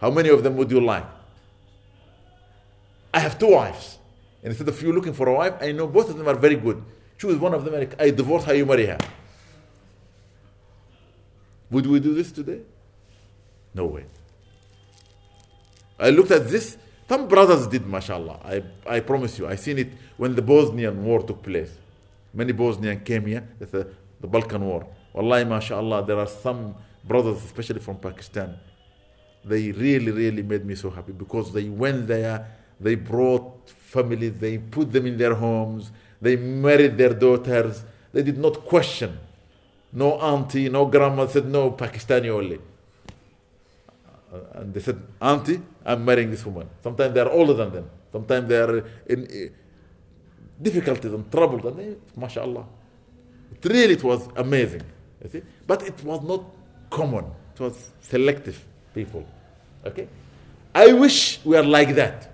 How many of them would you like? I have two wives. And instead of you looking for a wife, I know both of them are very good. Choose one of them and I divorce her, you marry her. Would we do this today? No way. I looked at this. Some brothers did, mashallah. I, I promise you. I seen it when the Bosnian war took place. Many Bosnian came here. The, the Balkan war. Wallahi, mashallah, there are some brothers, especially from Pakistan. They really, really made me so happy because they went there, they brought families, they put them in their homes, they married their daughters. They did not question. No auntie, no grandma said, no, Pakistani only. And they said, Auntie, I'm marrying this woman. Sometimes they are older than them. Sometimes they are in uh, difficulties and trouble. And they, mashallah. It really it was amazing. You see? But it was not common. It was selective people. Okay? I wish we are like that.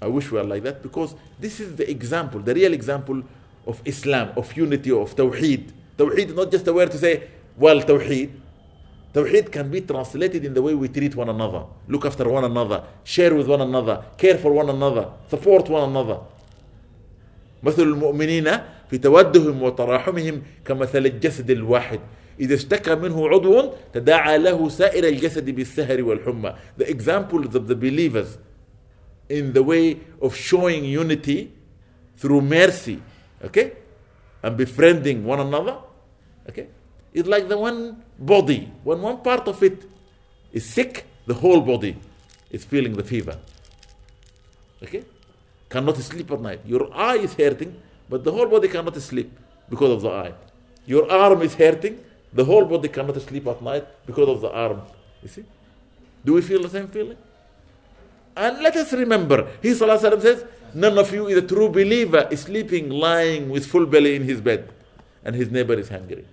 I wish we are like that because this is the example, the real example of Islam, of unity, of Tawheed. Tawheed is not just a word to say, well, Tawheed. Tawheed can be translated in the way we treat one another, look after one another, share with one another, care for one another, support one another. مثل المؤمنين في تودهم وتراحمهم كمثل الجسد الواحد إذا اشتكى منه عضو تداعى له سائر الجسد بالسهر والحمى The examples of the believers in the way of showing unity through mercy, okay, and befriending one another, okay, is like the one body. When one part of it is sick, the whole body is feeling the fever. Okay? Cannot sleep at night. Your eye is hurting, but the whole body cannot sleep because of the eye. Your arm is hurting, the whole body cannot sleep at night because of the arm. You see? Do we feel the same feeling? And let us remember, he says, None of you is a true believer, sleeping, lying with full belly in his bed, and his neighbor is hungry.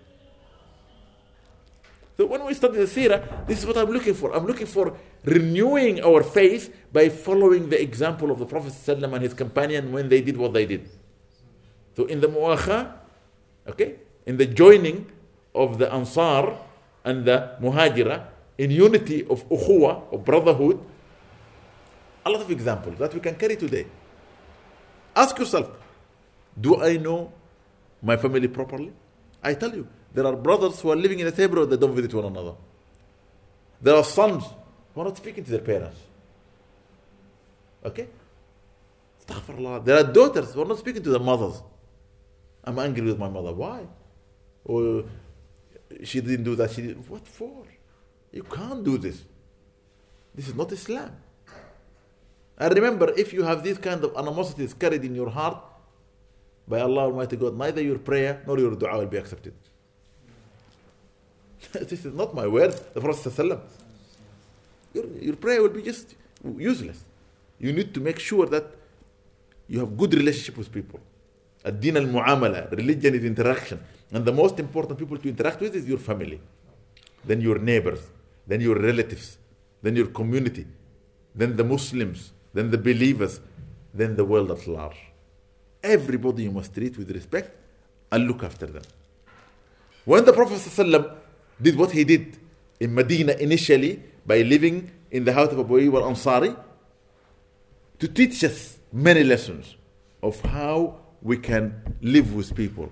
So when we study the seerah, this is what I'm looking for. I'm looking for renewing our faith by following the example of the Prophet ﷺ and his companion when they did what they did. So in the mu'akha, okay, in the joining of the Ansar and the Muhajira, in unity of ukhuwa, of brotherhood, a lot of examples that we can carry today. Ask yourself, do I know my family properly? I tell you, there are brothers who are living in the same road that don't visit one another. There are sons who are not speaking to their parents. Okay? There are daughters who are not speaking to their mothers. I'm angry with my mother. Why? Or she didn't do that. She did. What for? You can't do this. This is not Islam. And remember, if you have these kind of animosities carried in your heart, by Allah Almighty God, neither your prayer nor your dua will be accepted. this is not my word, the Prophet. Your, your prayer will be just useless. You need to make sure that you have good relationship with people. Ad-din al-mu'amala, religion is interaction. And the most important people to interact with is your family, then your neighbors, then your relatives, then your community, then the Muslims, then the believers, then the world at large. Everybody you must treat with respect and look after them. When the Prophet did what he did in Medina initially by living in the house of Abu Ayyub al-Ansari to teach us many lessons of how we can live with people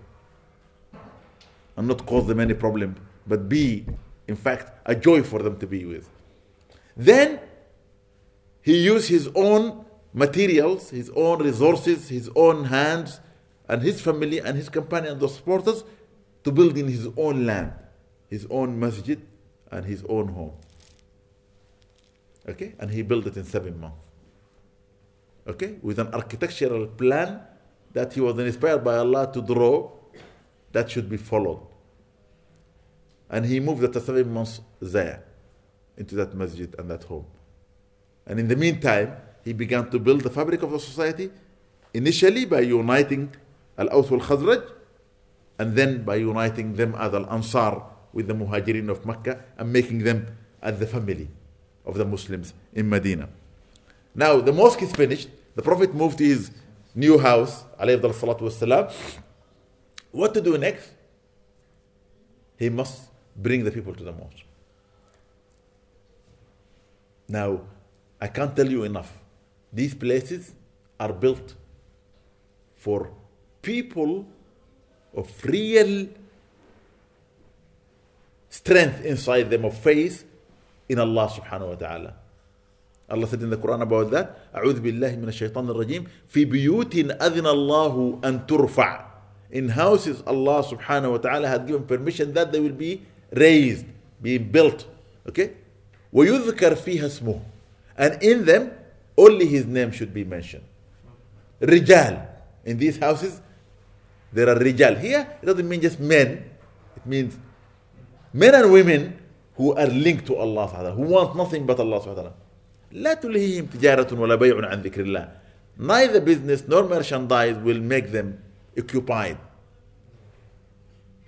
and not cause them any problem, but be, in fact, a joy for them to be with. Then he used his own materials, his own resources, his own hands, and his family and his companions, the supporters, to build in his own land, his own masjid, and his own home. Okay? And he built it in seven months. Okay? With an architectural plan that he was inspired by Allah to draw that should be followed. And he moved the seven months there into that masjid and that home. And in the meantime, he began to build the fabric of the society, initially by uniting Al Aus wal Khazraj, and then by uniting them as Al Ansar with the Muhajirin of Mecca and making them as the family of the Muslims in Medina. Now, the mosque is finished. The Prophet moved to his new house. What to do next? He must bring the people to the mosque. Now, I can't tell you enough. These places are built for people of real strength inside them of faith in Allah subhanahu wa ta'ala. Allah said in the Quran about that, أعوذ بالله من الشيطان الرجيم في بيوت أذن الله أن ترفع In houses Allah subhanahu wa ta'ala had given permission that they will be raised, being built. Okay? ويذكر فيها اسمه And in them, only his name should be mentioned. Rijal. In these houses, there are rijal. Here, it doesn't mean just men. It means men and women who are linked to Allah subhanahu who want nothing but Allah subhanahu wa ta'ala. لا تلهيهم تجارة ولا بيع عن ذكر الله. Neither business nor merchandise will make them occupied.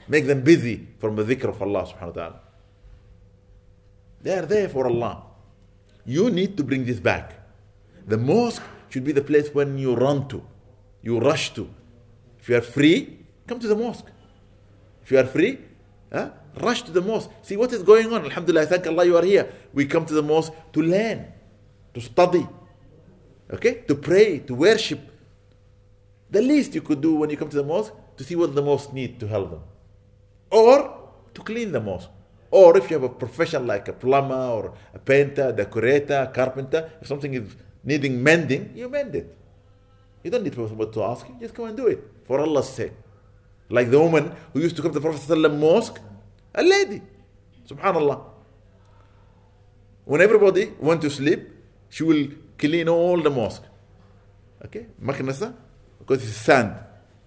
Make them busy from the dhikr of Allah subhanahu wa ta'ala. They are there for Allah. You need to bring this back. The mosque should be the place when you run to, you rush to. If you are free, come to the mosque. If you are free, huh, Rush to the mosque. See what is going on. Alhamdulillah, thank Allah you are here. We come to the mosque to learn, to study, okay, to pray, to worship. The least you could do when you come to the mosque to see what the mosque need to help them, or to clean the mosque. Or if you have a profession like a plumber or a painter, decorator, carpenter, if something is needing mending, you mend it. You don't need somebody to ask you, just come and do it for Allah's sake. Like the woman who used to come to the Prophet mosque, a lady, subhanallah. When everybody went to sleep, she will clean all the mosque. Okay, maknasa, because it's sand.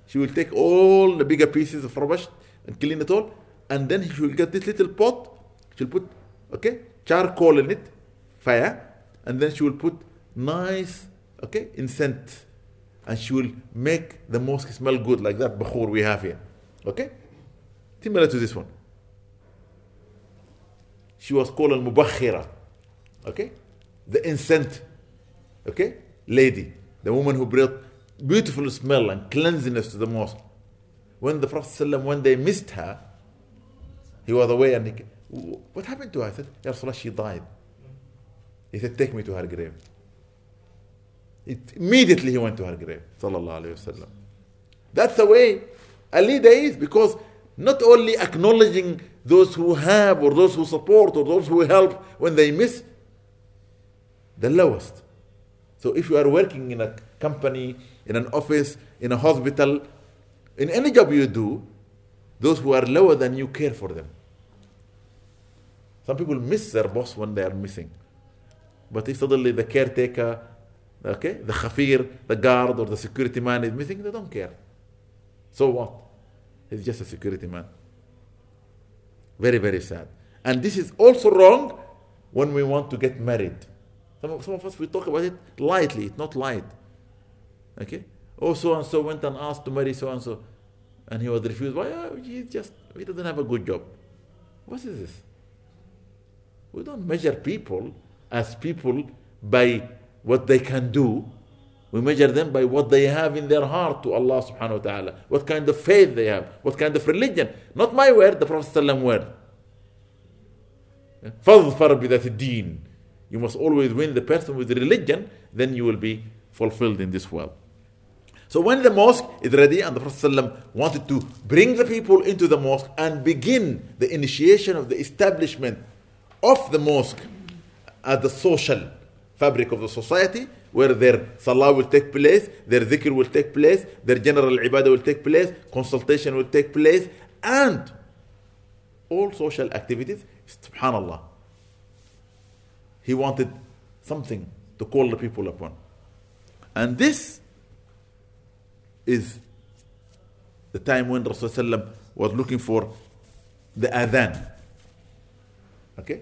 She will take all the bigger pieces of rubbish and clean it all and then she will get this little pot. She'll put, okay, charcoal in it, fire, and then she will put nice, okay, incense, and she will make the mosque smell good like that bakhur we have here, okay, similar to this one. She was called al mubakhira, okay, the incense, okay, lady, the woman who brought beautiful smell and cleanliness to the mosque. When the Prophet ﷺ, when they missed her, he was away and he, what happened to her? I said, Ya Rasulullah, she died. He said, take me to her grave. It, immediately he went to her grave. Sallallahu. That's the way a leader is because not only acknowledging those who have or those who support or those who help when they miss the lowest. So if you are working in a company, in an office, in a hospital, in any job you do, those who are lower than you care for them. Some people miss their boss when they are missing. But if suddenly the caretaker, okay, the khafir, the guard, or the security man is missing, they don't care. So what? He's just a security man. Very, very sad. And this is also wrong when we want to get married. Some of, some of us, we talk about it lightly, it's not light. Okay? Oh, so and so went and asked to marry so and so, and he was refused. Why? Oh, he just, he doesn't have a good job. What is this? We don't measure people as people by what they can do. We measure them by what they have in their heart to Allah subhanahu wa ta'ala. What kind of faith they have. What kind of religion. Not my word, the Prophet word. فَظْفَرْ بِذَاتِ الدِّينِ You must always win the person with religion, then you will be fulfilled in this world. So when the mosque is ready and the Prophet ﷺ wanted to bring the people into the mosque and begin the initiation of the establishment of the mosque as the social fabric of the society where their salah will take place, their dhikr will take place, their general ibadah will take place, consultation will take place, and all social activities, subhanallah. He wanted something to call the people upon. And this is the time when Rasulullah was looking for the adhan. Okay?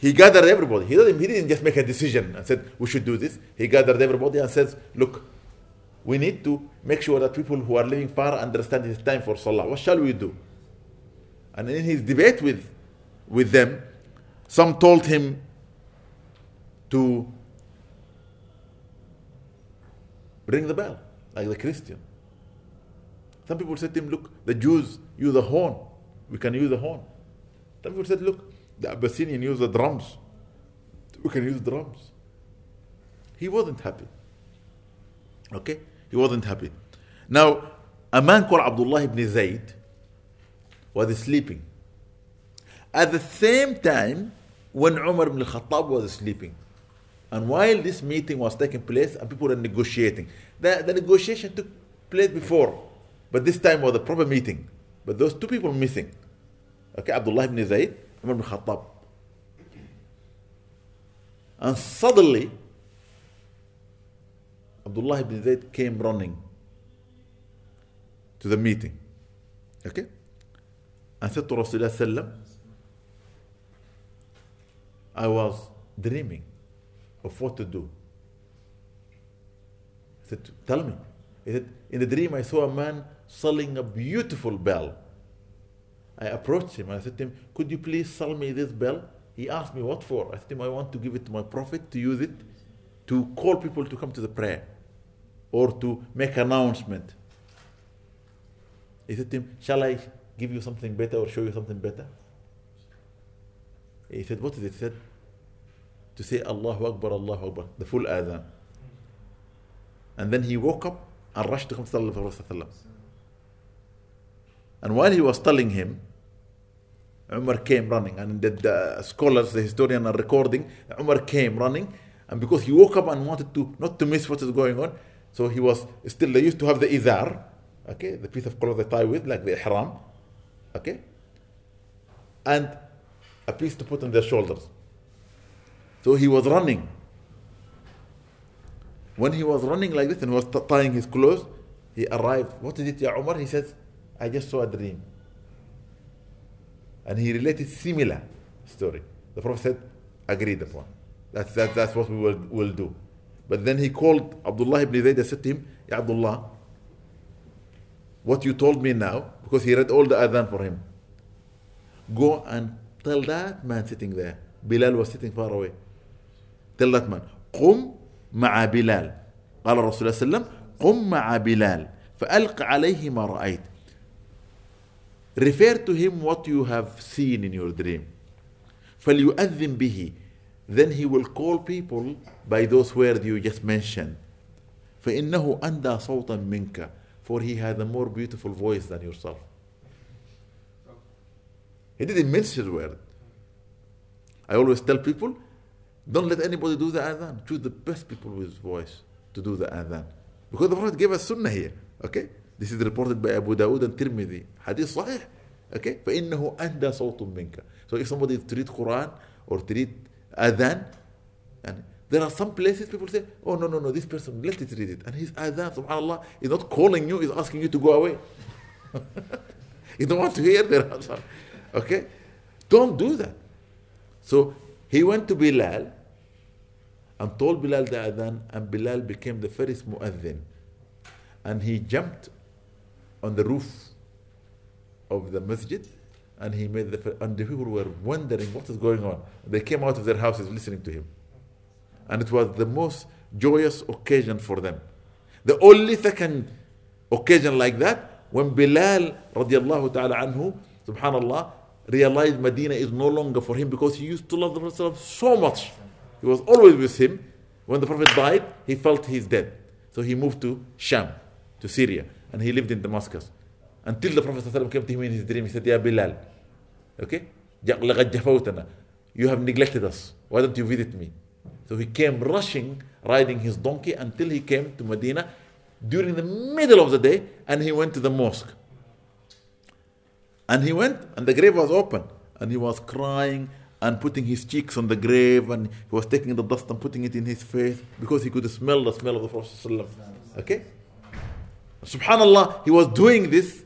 He gathered everybody. He didn't, he didn't just make a decision and said, we should do this. He gathered everybody and says, look, we need to make sure that people who are living far understand it's time for Salah. What shall we do? And in his debate with, with them, some told him to ring the bell, like the Christian. Some people said to him, look, the Jews use a horn. We can use a horn. Some people said, look, the Abyssinian use the drums. We can use drums. He wasn't happy. Okay? He wasn't happy. Now, a man called Abdullah ibn Zayd was sleeping. At the same time, when Umar ibn Khattab was sleeping, and while this meeting was taking place and people were negotiating, the, the negotiation took place before, but this time was a proper meeting. But those two people missing. Okay, Abdullah ibn Zayd, Umar ibn Khattab. And suddenly, Abdullah ibn Zayd came running to the meeting. Okay? And said to Rasulullah I was dreaming of what to do. He said, Tell me. He said, In the dream, I saw a man selling a beautiful bell. I approached him. I said to him, Could you please sell me this bell? He asked me, What for? I said to him, I want to give it to my prophet to use it to call people to come to the prayer or to make announcement. He said to him, Shall I give you something better or show you something better? He said, What is it? He said, To say Allahu Akbar, Allahu Akbar, the full adhan. And then he woke up and rushed to come to the Prophet. And while he was telling him, Umar came running. And the, the scholars, the historian are recording, Umar came running. And because he woke up and wanted to not to miss what is going on, so he was still, they used to have the izar, okay, the piece of cloth they tie with, like the ihram, okay, and a piece to put on their shoulders. So he was running. When he was running like this and was tying his clothes, he arrived. What is it, Ya Umar? He says, I just saw a dream. And he related similar story. The Prophet said, agreed upon. That's, that, that's what we will, will do. But then he called Abdullah ibn Zayd and said to him, Ya Abdullah, what you told me now, because he read all the adhan for him, go and tell that man sitting there. Bilal was sitting far away. Tell that man, قم مع بلال. قال الرسول صلى الله عليه وسلم قم مع بلال فألق عليه ما رأيت. Refer to him what you have seen in your dream. فليؤذن به then he will call people by those words you just mentioned. فإنه أندى صوتا منك for he had a more beautiful voice than yourself. He didn't mention the word. I always tell people, don't let anybody do the adhan. Choose the best people with voice. to do the adhan. Because the Prophet gave us sunnah here. Okay? This is reported by Abu Dawood and Tirmidhi. Hadith sahih. Okay? فإنه أهدى صوت منك. So if somebody is to read Quran or to read adhan, and there are some places people say, oh no, no, no, this person, let it read it. And his adhan, subhanAllah, is not calling you, is asking you to go away. you don't want to hear their answer. Okay? Don't do that. So he went to Bilal and told Bilal the adhan, and Bilal became the first muazzin. And he jumped on the roof of the masjid and he made the and the people were wondering what is going on. They came out of their houses listening to him. And it was the most joyous occasion for them. The only second occasion like that when Bilal radiallahu ta'ala anhu, subhanallah, realized Medina is no longer for him because he used to love the Prophet so much. He was always with him. When the Prophet died, he felt he's dead. So he moved to Sham, to Syria, and he lived in Damascus. Until the Prophet ﷺ came to him in his dream, he said, Ya Bilal, okay? You have neglected us. Why don't you visit me? So he came rushing, riding his donkey until he came to Medina during the middle of the day and he went to the mosque. And he went and the grave was open and he was crying and putting his cheeks on the grave and he was taking the dust and putting it in his face because he could smell the smell of the Prophet. Okay? Subhanallah, he was doing this.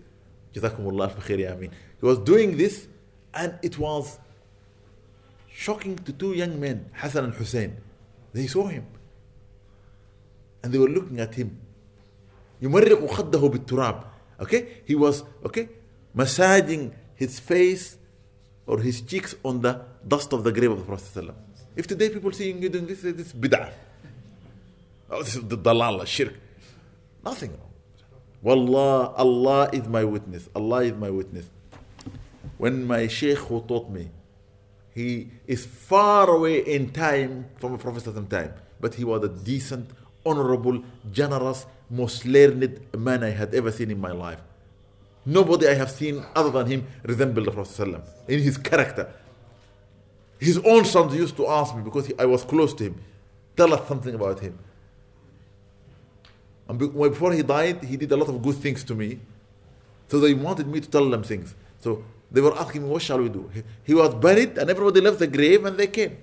Jazakumullah fi khair, ya Ameen. He was doing this and it was shocking to two young men, Hassan and Hussein. They saw him and they were looking at him. يمرق خده بالتراب. Okay? He was, okay, massaging his face or his cheeks on the dust of the grave of the Prophet. ﷺ. If today people seeing you doing this, this is bid'ah. Oh, this is the dalala, shirk. Nothing wrong. Wallah, Allah is my witness. Allah is my witness. When my sheikh who taught me, he is far away in time from the Prophet ﷺ time, but he was a decent, honorable, generous, most learned man I had ever seen in my life. Nobody I have seen other than him resembled the Prophet in his character. His own sons used to ask me because he, I was close to him, tell us something about him. And before he died, he did a lot of good things to me. So they wanted me to tell them things. So they were asking me, what shall we do? He, was buried and everybody left the grave and they came.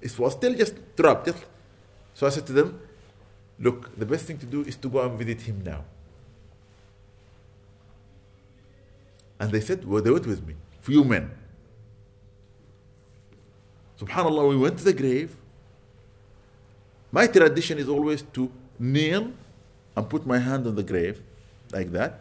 It was still just trapped. Just. So I said to them, look, the best thing to do is to go and visit him now. And they said, well, they went with me, few men. Subhanallah, we went to the grave. My tradition is always to kneel and put my hand on the grave, like that,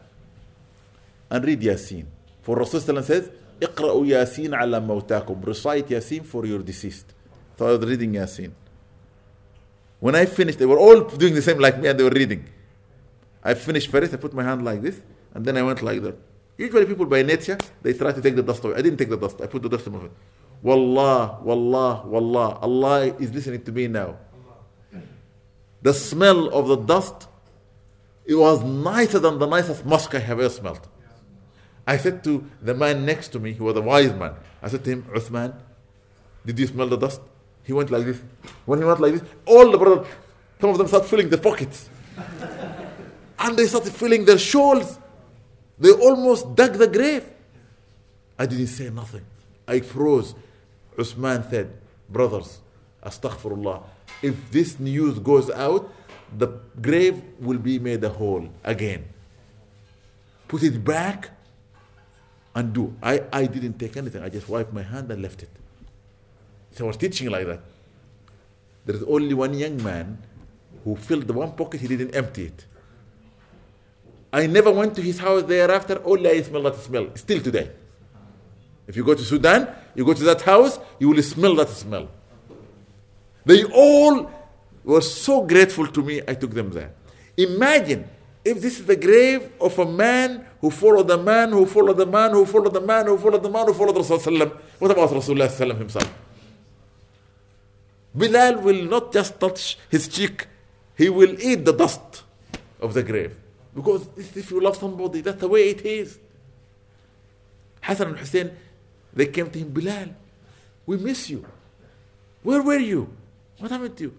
and read Yasin. For Rasulullah says, اقرأوا ياسين على موتاكم. Recite Yasin for your deceased. So I was reading Yasin. When I finished, they were all doing the same like me and they were reading. I finished first, I put my hand like this, and then I went like that. Usually people by nature, they try to take the dust away. I didn't take the dust, I put the dust in my hand. Wallah, wallah, wallah, Allah is listening to me now. The smell of the dust, it was nicer than the nicest musk I have ever smelled. I said to the man next to me, he was a wise man, I said to him, Uthman, did you smell the dust? He went like this. When he went like this, all the brothers, some of them started filling their pockets. and they started filling their shawls. They almost dug the grave. I didn't say nothing. I froze. Usman said, Brothers, astaghfirullah, if this news goes out, the grave will be made a hole again. Put it back and do. I, I didn't take anything. I just wiped my hand and left it. So I was teaching like that. There is only one young man who filled the one pocket, he didn't empty it. I never went to his house thereafter, only I smell that smell, still today. If you go to Sudan, you go to that house, you will smell that smell. They all were so grateful to me, I took them there. Imagine if this is the grave of a man who followed the man, who followed the man, who followed the man, who followed the man, who followed Rasulullah. What about Rasulullah himself? Bilal will not just touch his cheek, he will eat the dust of the grave. Because if you love somebody, that's the way it is. Hassan and Hussein, they came to him, Bilal, we miss you. Where were you? What happened to you?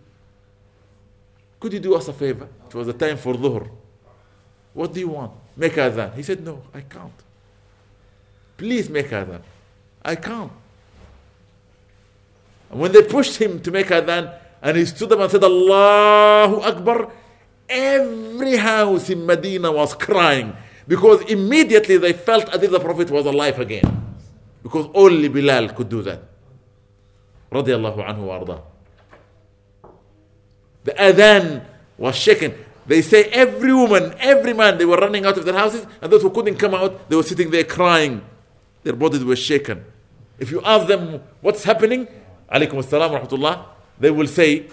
Could you do us a favor? It was the time for dhuhr. What do you want? Make adhan. He said, no, I can't. Please make adhan. I can't. And when they pushed him to make adhan, and he stood up and said, Allahu Akbar, every house in Medina was crying because immediately they felt as if the Prophet was alive again. Because only Bilal could do that. Radiallahu anhu wa arda. The adhan was shaken. They say every woman, every man, they were running out of their houses, and those who couldn't come out, they were sitting there crying. Their bodies were shaken. If you ask them what's happening, alaykum assalam wa rahmatullah, they will say,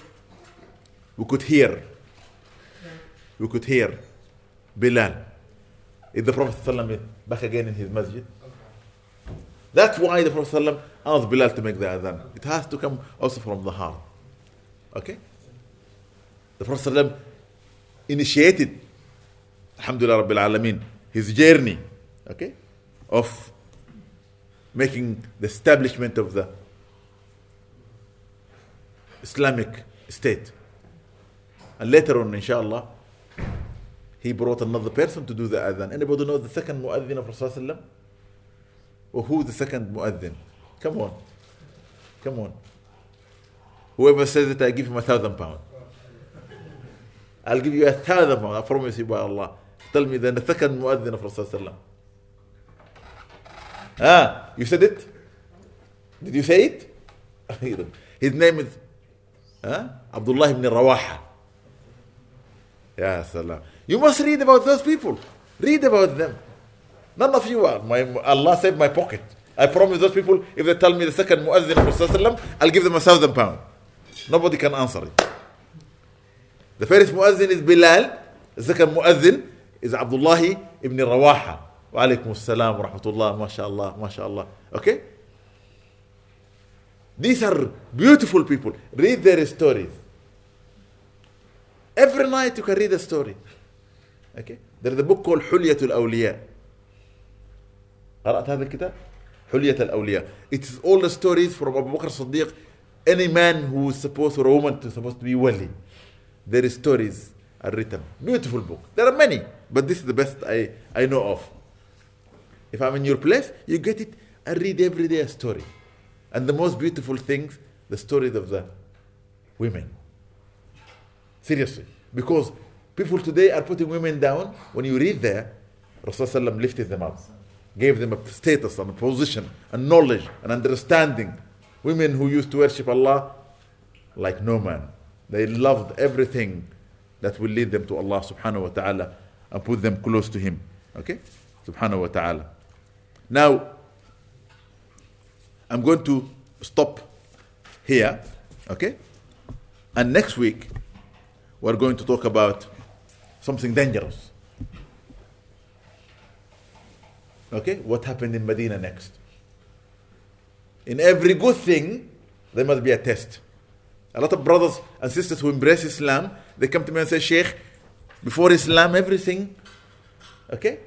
We could hear. We could hear Bilal. Is the Prophet ﷺ back again in his masjid? That's why the Prophet ﷺ asked Bilal to make the adhan. It has to come also from the heart. Okay? The Prophet ﷺ initiated, Alhamdulillah Rabbil Alameen, his journey, okay, of making the establishment of the Islamic State. And later on, inshallah, he brought another person to do the adhan. Anybody know the second muaddin of Rasulullah? Or who the second muaddin? Come on. Come on. Whoever says it, I give him a thousand pounds. I'll give you a thousand pounds. I promise you by Allah. Tell me then the second muaddin of Rasulullah. Ah, you said it? Did you say it? His name is huh? Abdullah ibn Rawaha. Ya salam. You must read about those people. Read about them. None of you are. My, Allah saved my pocket. I promise those people, if they tell me the second muazzin of Rasulullah, I'll give them a thousand pounds. Nobody can answer it. The first muazzin is Bilal. The second muazzin is Abdullah ibn Rawaha. Wa alaykum assalam wa rahmatullah. MashaAllah. MashaAllah. Okay? These are beautiful people. Read their stories. Every night you can read a story. Okay? There is a book called حلية الأولياء. قرأت هذا الكتاب؟ حلية الأولياء. It is all the stories from Abu Bakr Siddiq. Any man who is supposed or a woman to supposed to be wali. Their stories are written. Beautiful book. There are many, but this is the best I, I know of. If I'm in your place, you get it and read every day a story. And the most beautiful things, the stories of the women. Seriously. Because people today are putting women down. When you read there, Rasulullah lifted them up, gave them a status and a position, and knowledge and understanding. Women who used to worship Allah like no man. They loved everything that will lead them to Allah subhanahu wa ta'ala and put them close to Him. Okay? Subhanahu wa ta'ala. Now, I'm going to stop here. Okay? And next week, we're going to talk about something dangerous. Okay? What happened in Medina next? In every good thing, there must be a test. A lot of brothers and sisters who embrace Islam, they come to me and say, Sheikh, before Islam, everything, okay?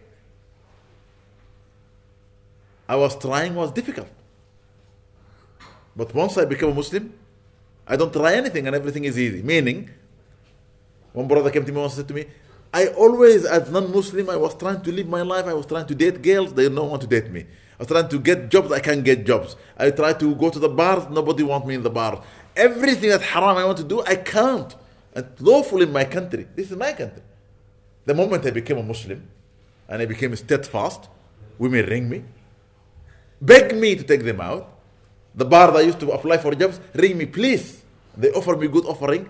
I was trying was difficult. But once I become a Muslim, I don't try anything and everything is easy. Meaning, one brother came to me and said to me, I always, as non-Muslim, I was trying to live my life. I was trying to date girls. They don't want to date me. I was trying to get jobs. I can't get jobs. I try to go to the bars. Nobody wants me in the bar. Everything that haram I want to do, I can't. And lawful in my country. This is my country. The moment I became a Muslim and I became steadfast, women ring me, beg me to take them out. The bar that I used to apply for jobs, ring me, please. They offer me good offering.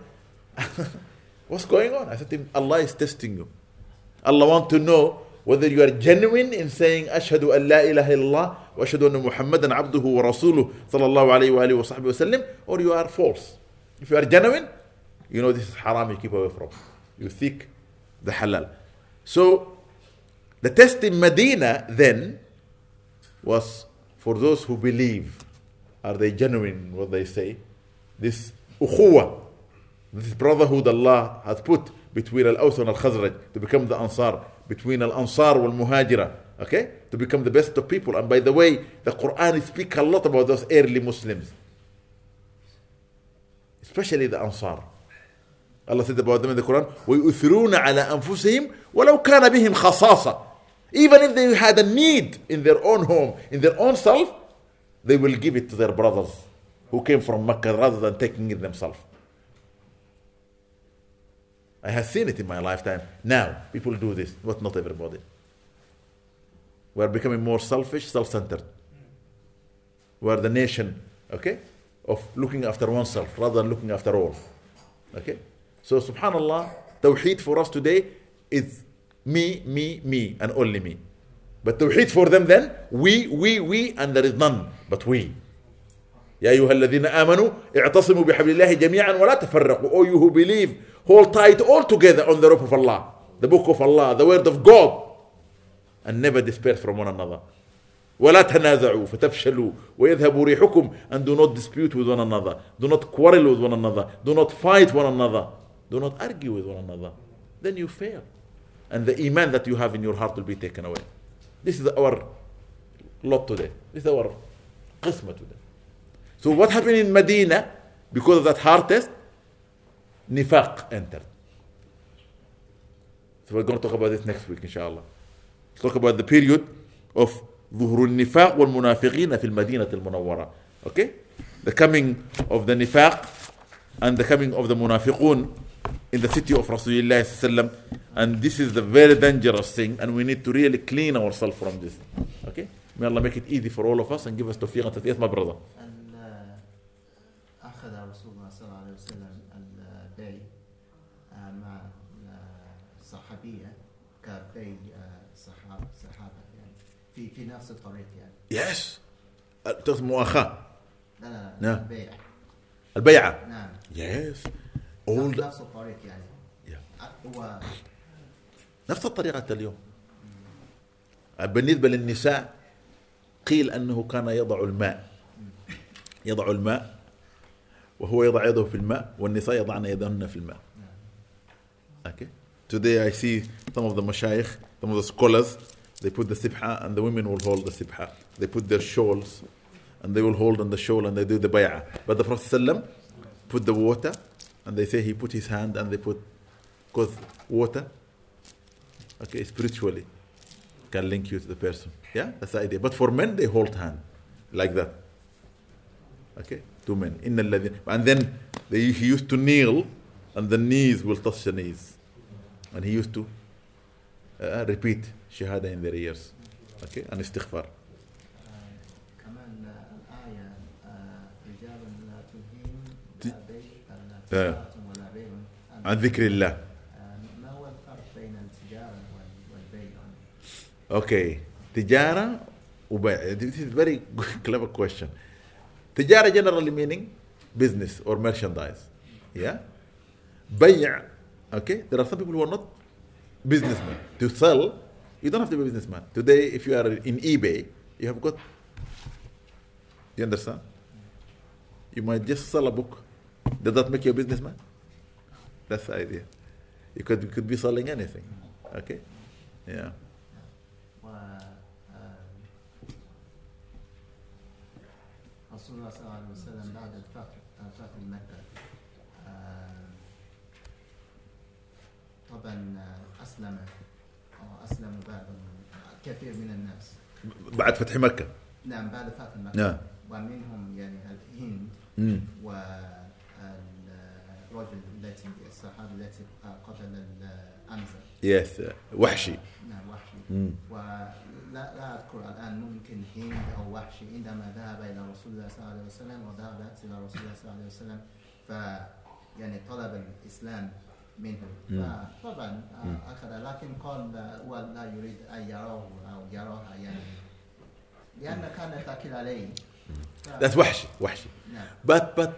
What's going on? I said to him, Allah is testing you. Allah wants to know whether you are genuine in saying ashhadu an la ilaha illallah muhammadan abduhu wa rasuluh sallallahu alayhi wa alihi wa sahbihi wasallam or you are false. If you are genuine, you know this is haram you keep away from. You seek the halal. So the test in Medina then was for those who believe. Are they genuine what they say? This ukhuwa, this brotherhood Allah has put between Al-Aws and Al-Khazraj to become the Ansar, between Al-Ansar wal Muhajira, okay? To become the best of people. And by the way, the Quran speaks a lot about those early Muslims. Especially the Ansar. Allah said about them in the Quran, وَيُؤْثِرُونَ عَلَى أَنفُسِهِمْ وَلَوْ كَانَ بِهِمْ خَصَاصَةً Even if they had a need in their own home, in their own self, they will give it to their brothers who came from Mecca rather than taking it themselves. I have seen it in my lifetime. Now, people do this, but not everybody. We are becoming more selfish, self centered. We are the nation, okay, of looking after oneself rather than looking after all. Okay? So, subhanAllah, Tawheed for us today is me, me, me, and only me. But Tawheed for them then, we, we, we, and there is none but we. يا أيها الذين آمنوا اعتصموا بحبل الله جميعا ولا تفرقوا. All you who believe, hold tight all together on the rope of Allah, the book of Allah, the word of God, and never disperse from one another. ولا تنازعوا فتفشلوا ويذهب ريحكم and do not dispute with one another do not quarrel with one another do not fight one another do not argue with one another then you fail and the iman that you have in your heart will be taken away this is our lot today this is our qisma today so what happened in Medina because of that heart test nifaq entered so we're going to talk about this next week inshallah talk about the period of ظهور النفاق والمنافقين في المدينة المنورة okay the coming of the nifaq and the coming of the munafiqun in the city of Rasulullah sallam and this is the very dangerous thing and we need to really clean ourselves from this okay may Allah make it easy for all of us and give us tawfiq and tawfiq my brother في في نفس الطريق يعني. Yes. تقصد مؤاخاة. لا لا نعم. البيع. البيعة نعم. The... نفس الطريق يعني. Yeah. هو نفس الطريقة اليوم. بالنسبة للنساء قيل أنه كان يضع الماء. يضع الماء وهو يضع يده في الماء والنساء يضعن يدهن في الماء. okay. Today I see some of the mashayikh some of the scholars They put the sibha and the women will hold the sibha. They put their shawls and they will hold on the shawl and they do the bay'ah. But the Prophet ﷺ put the water and they say he put his hand and they put, because water, okay, spiritually can link you to the person. Yeah, that's the idea. But for men, they hold hand like that. Okay, two men. And then they, he used to kneel and the knees will touch the knees. And he used to uh, repeat shahada in their ears okay and istighfar آه، كمان آه، الآية آه، رجال لا تلهيهم ت- لا بيع آه. لا تجارة ولا بيع عن عن ذكر الله آه، ما هو الفرق بين التجارة وال- والبيع؟ Okay. تجارة وبيع. This is very good, clever question. تجارة generally meaning business or merchandise. Yeah. بيع. Okay. There are some people who are not businessmen. To sell, you don't have to be a businessman. Today, if you are in eBay, you have got. You understand? You might just sell a book. Does that make you a businessman? That's the idea. You could, you could be selling anything. Okay. Yeah. و آه، رسول الله صلى الله عليه وسلم بعد الفتح آه، فتح مكة آه، طبعا آه، أسلم أو أسلم بعض كثير من الناس. بعد فتح مكة. نعم بعد فتح مكة. نعم. ومنهم يعني الهند مم. والرجل التي الصحابي التي قتل الأنزل يس وحشي. نعم وحشي. مم. ولا لا أذكر الآن ممكن هند أو وحشي. عندما ذهب إلى رسول الله صلى الله عليه وسلم وذهبت إلى رسول الله صلى الله عليه وسلم ف يعني طلب الإسلام منه مم. فطبعا آه، أخذ لكن قال آه، هو لا يريد أن يراه أو يراها يعني لأن كان تأكل عليه That's وحشي وحشي نعم but but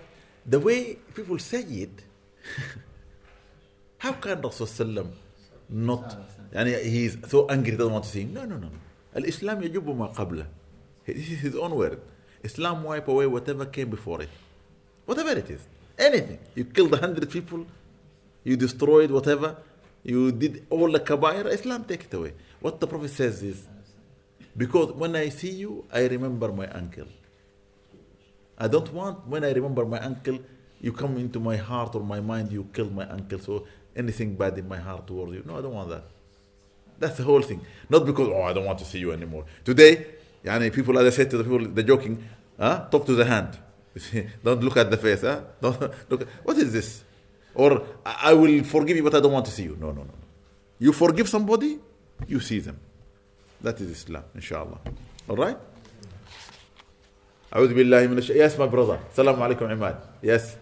the way people say it how can Rasul sallam not يعني he's so angry doesn't want to see no no no no الإسلام يجب ما قبله this is his own word Islam wipe away whatever came before it whatever it is anything you killed a hundred people you destroyed whatever you did all the kabair Islam take it away what the Prophet says is because when I see you I remember my uncle I don't want when I remember my uncle you come into my heart or my mind, you kill my uncle, so anything bad in my heart towards you. No, I don't want that. That's the whole thing. Not because, oh, I don't want to see you anymore. Today, yani people, as I said to the people, they're joking, huh? talk to the hand. don't look at the face. Huh? Don't look. What is this? Or I will forgive you, but I don't want to see you. No, no, no. You forgive somebody, you see them. That is Islam, inshallah. All right? أعوذ بالله من الشيطان Yes, my brother. Assalamu alaikum, Imad. Yes.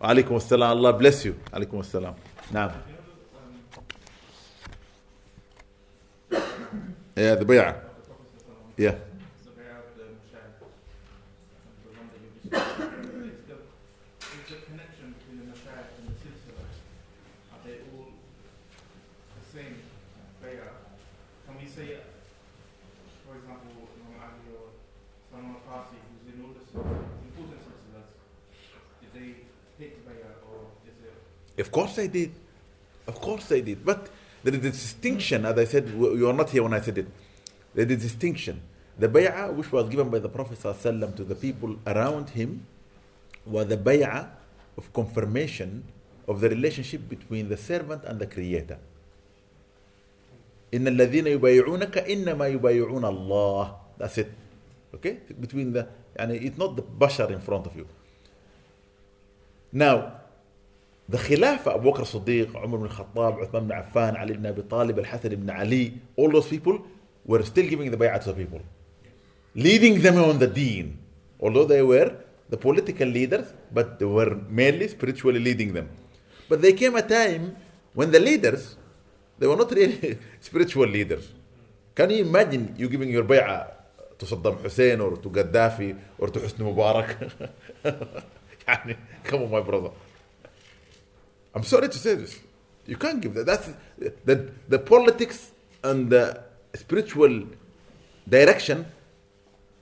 وعليكم السلام. Allah bless you. عليكم السلام. نعم. Yeah, the bay'ah. Yeah. Of course they did. Of course they did. But there is a distinction, as I said, you are not here when I said it. There is a distinction. The bay'ah which was given by the Prophet ﷺ to the people around him was the bay'ah of confirmation of the relationship between the servant and the creator. إن الذين يبايعونك إنما يبايعون الله. That's it. Okay? Between the, and it's not the bashar in front of you. Now, Abu Bakr Siddiq, Umar ibn Khattab, Uthman ibn Affan, Ali ibn Abi Talib, Al Hassan ibn Ali, all those people were still giving the bay'ah to the people, leading them on the deen, although they were the political leaders, but they were mainly spiritually leading them. But there came a time when the leaders, they were not really spiritual leaders. Can you imagine you giving your bay'ah to Saddam Hussein or to Gaddafi or to Hosni Mubarak? come on, my brother. I'm sorry to say this. You can't give that. That's the, the politics and the spiritual direction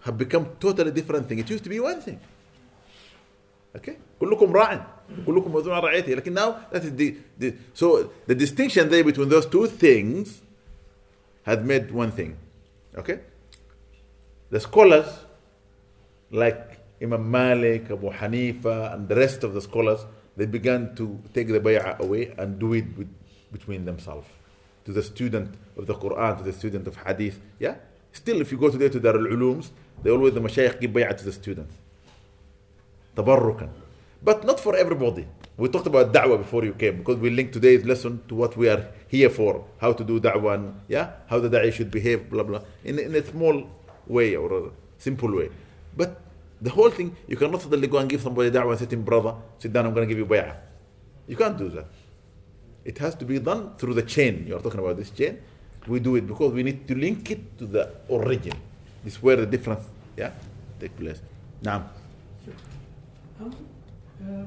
have become totally different thing. It used to be one thing. Okay? كلكم راع كلكم مسؤول عن رعيته لكن now that is the, the so the distinction there between those two things had made one thing okay the scholars like Imam Malik Abu Hanifa and the rest of the scholars they began to take the bay'ah away and do it with, between themselves. To the student of the Quran, to the student of Hadith. Yeah? Still, if you go today to Darul Ulooms, they always, the mashayikh give bay'ah to the students. Tabarrukan. But not for everybody. We talked about da'wah before you came because we linked today's lesson to what we are here for. How to do da'wah and, yeah? How the da'i should behave, blah, blah. In, in a small way or a simple way. But the whole thing, you cannot suddenly go and give somebody da'wah and say to him, brother, sit down, I'm going to give you bay'ah. You can't do that. It has to be done through the chain. You're talking about this chain. We do it because we need to link it to the origin. This is where the difference, yeah, take place. Now. Um, uh,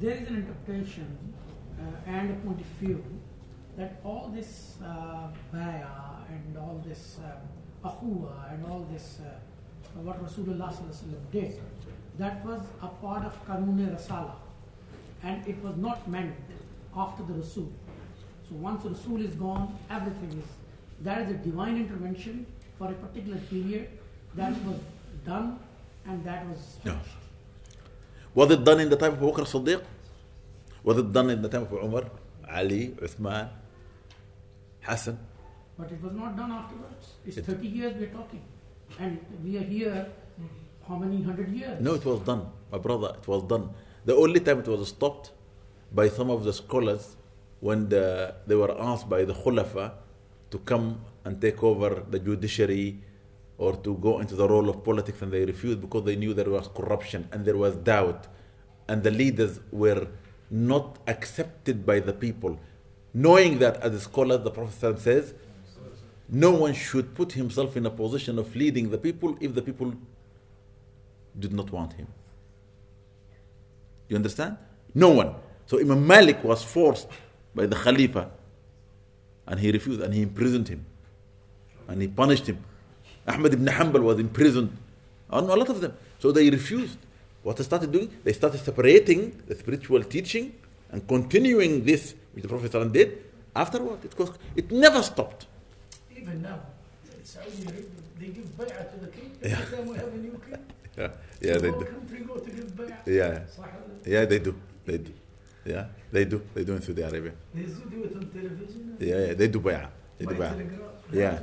there is an interpretation uh, and a point of view that all this uh, bayah and all this ahuwa and all this uh, what Rasulullah did, that was a part of Kanun Rasala and it was not meant after the Rasul. So once the Rasul is gone, everything is. That is a divine intervention for a particular period that was done and that was finished. Was it done in the time of Abu Bakr Siddiq? Was it done in the time of Umar, Ali, Uthman, Hassan? But it was not done afterwards. It's 30 years we're talking. And we are here how many hundred years? No, it was done, my brother. It was done. The only time it was stopped by some of the scholars when the, they were asked by the Khulafa to come and take over the judiciary or to go into the role of politics and they refused because they knew there was corruption and there was doubt and the leaders were not accepted by the people knowing that as a scholar the prophet says no one should put himself in a position of leading the people if the people did not want him. You understand? No one. So Imam Malik was forced by the Khalifa and he refused and he imprisoned him and he punished him. Ahmad ibn Hanbal was imprisoned and a lot of them. So they refused. What they started doing? They started separating the spiritual teaching and continuing this which the Prophet did. Afterward, it, was, it never stopped even now, Saudi Arabia, they give bay'ah to the king. Yeah. Time we have a new king, yeah, yeah so they do. go to give bay'ah. Yeah, yeah, they do. They do. Yeah, they do. They do in Saudi Arabia. They do it on television. Yeah, yeah, they do bay'ah. They do bay'ah. Yeah,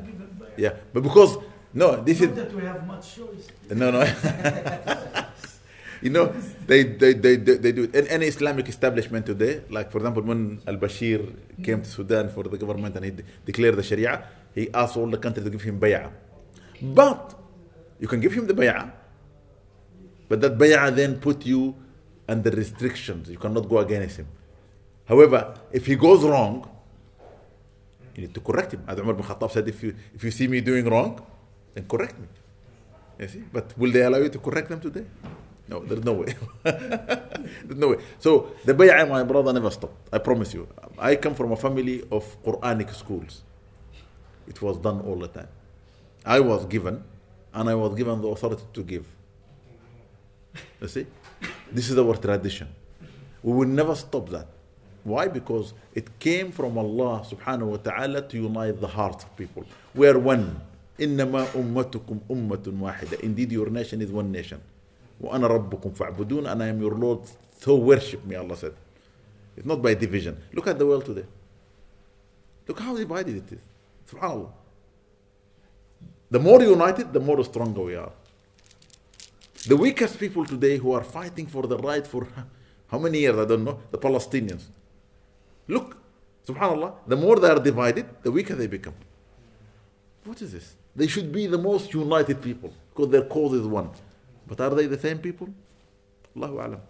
yeah, but because no, this Not is that we have much choice. No, no. you know, they, they, they, they, do it. And any Islamic establishment today, like for example, when Al Bashir came to Sudan for the government and he declared the Sharia, he asked all the countries to give him bay'ah. But you can give him the bay'ah, but that bay'ah then put you under restrictions. You cannot go against him. However, if he goes wrong, you need to correct him. As Umar bin Khattab said, if you, if you see me doing wrong, then correct me. You see? But will they allow you to correct them today? No, there's no way. there's no way. So the bay'ah, my brother, never stopped. I promise you. I come from a family of Quranic schools. It was done all the time. I was given, and I was given the authority to give. You see? This is our tradition. We will never stop that. Why? Because it came from Allah subhanahu wa ta'ala to unite the hearts of people. We are one. إنما أمتكم أمة واحدة. Indeed, your nation is one nation. وأنا ربكم فاعبدون and I am your Lord. So worship me, Allah said. It's not by division. Look at the world today. Look how divided it is. SubhanAllah. The more united, the more stronger we are. The weakest people today who are fighting for the right for how many years, I don't know, the Palestinians. Look, subhanAllah, the more they are divided, the weaker they become. What is this? They should be the most united people because their cause is one. But are they the same people? Allahu Alam.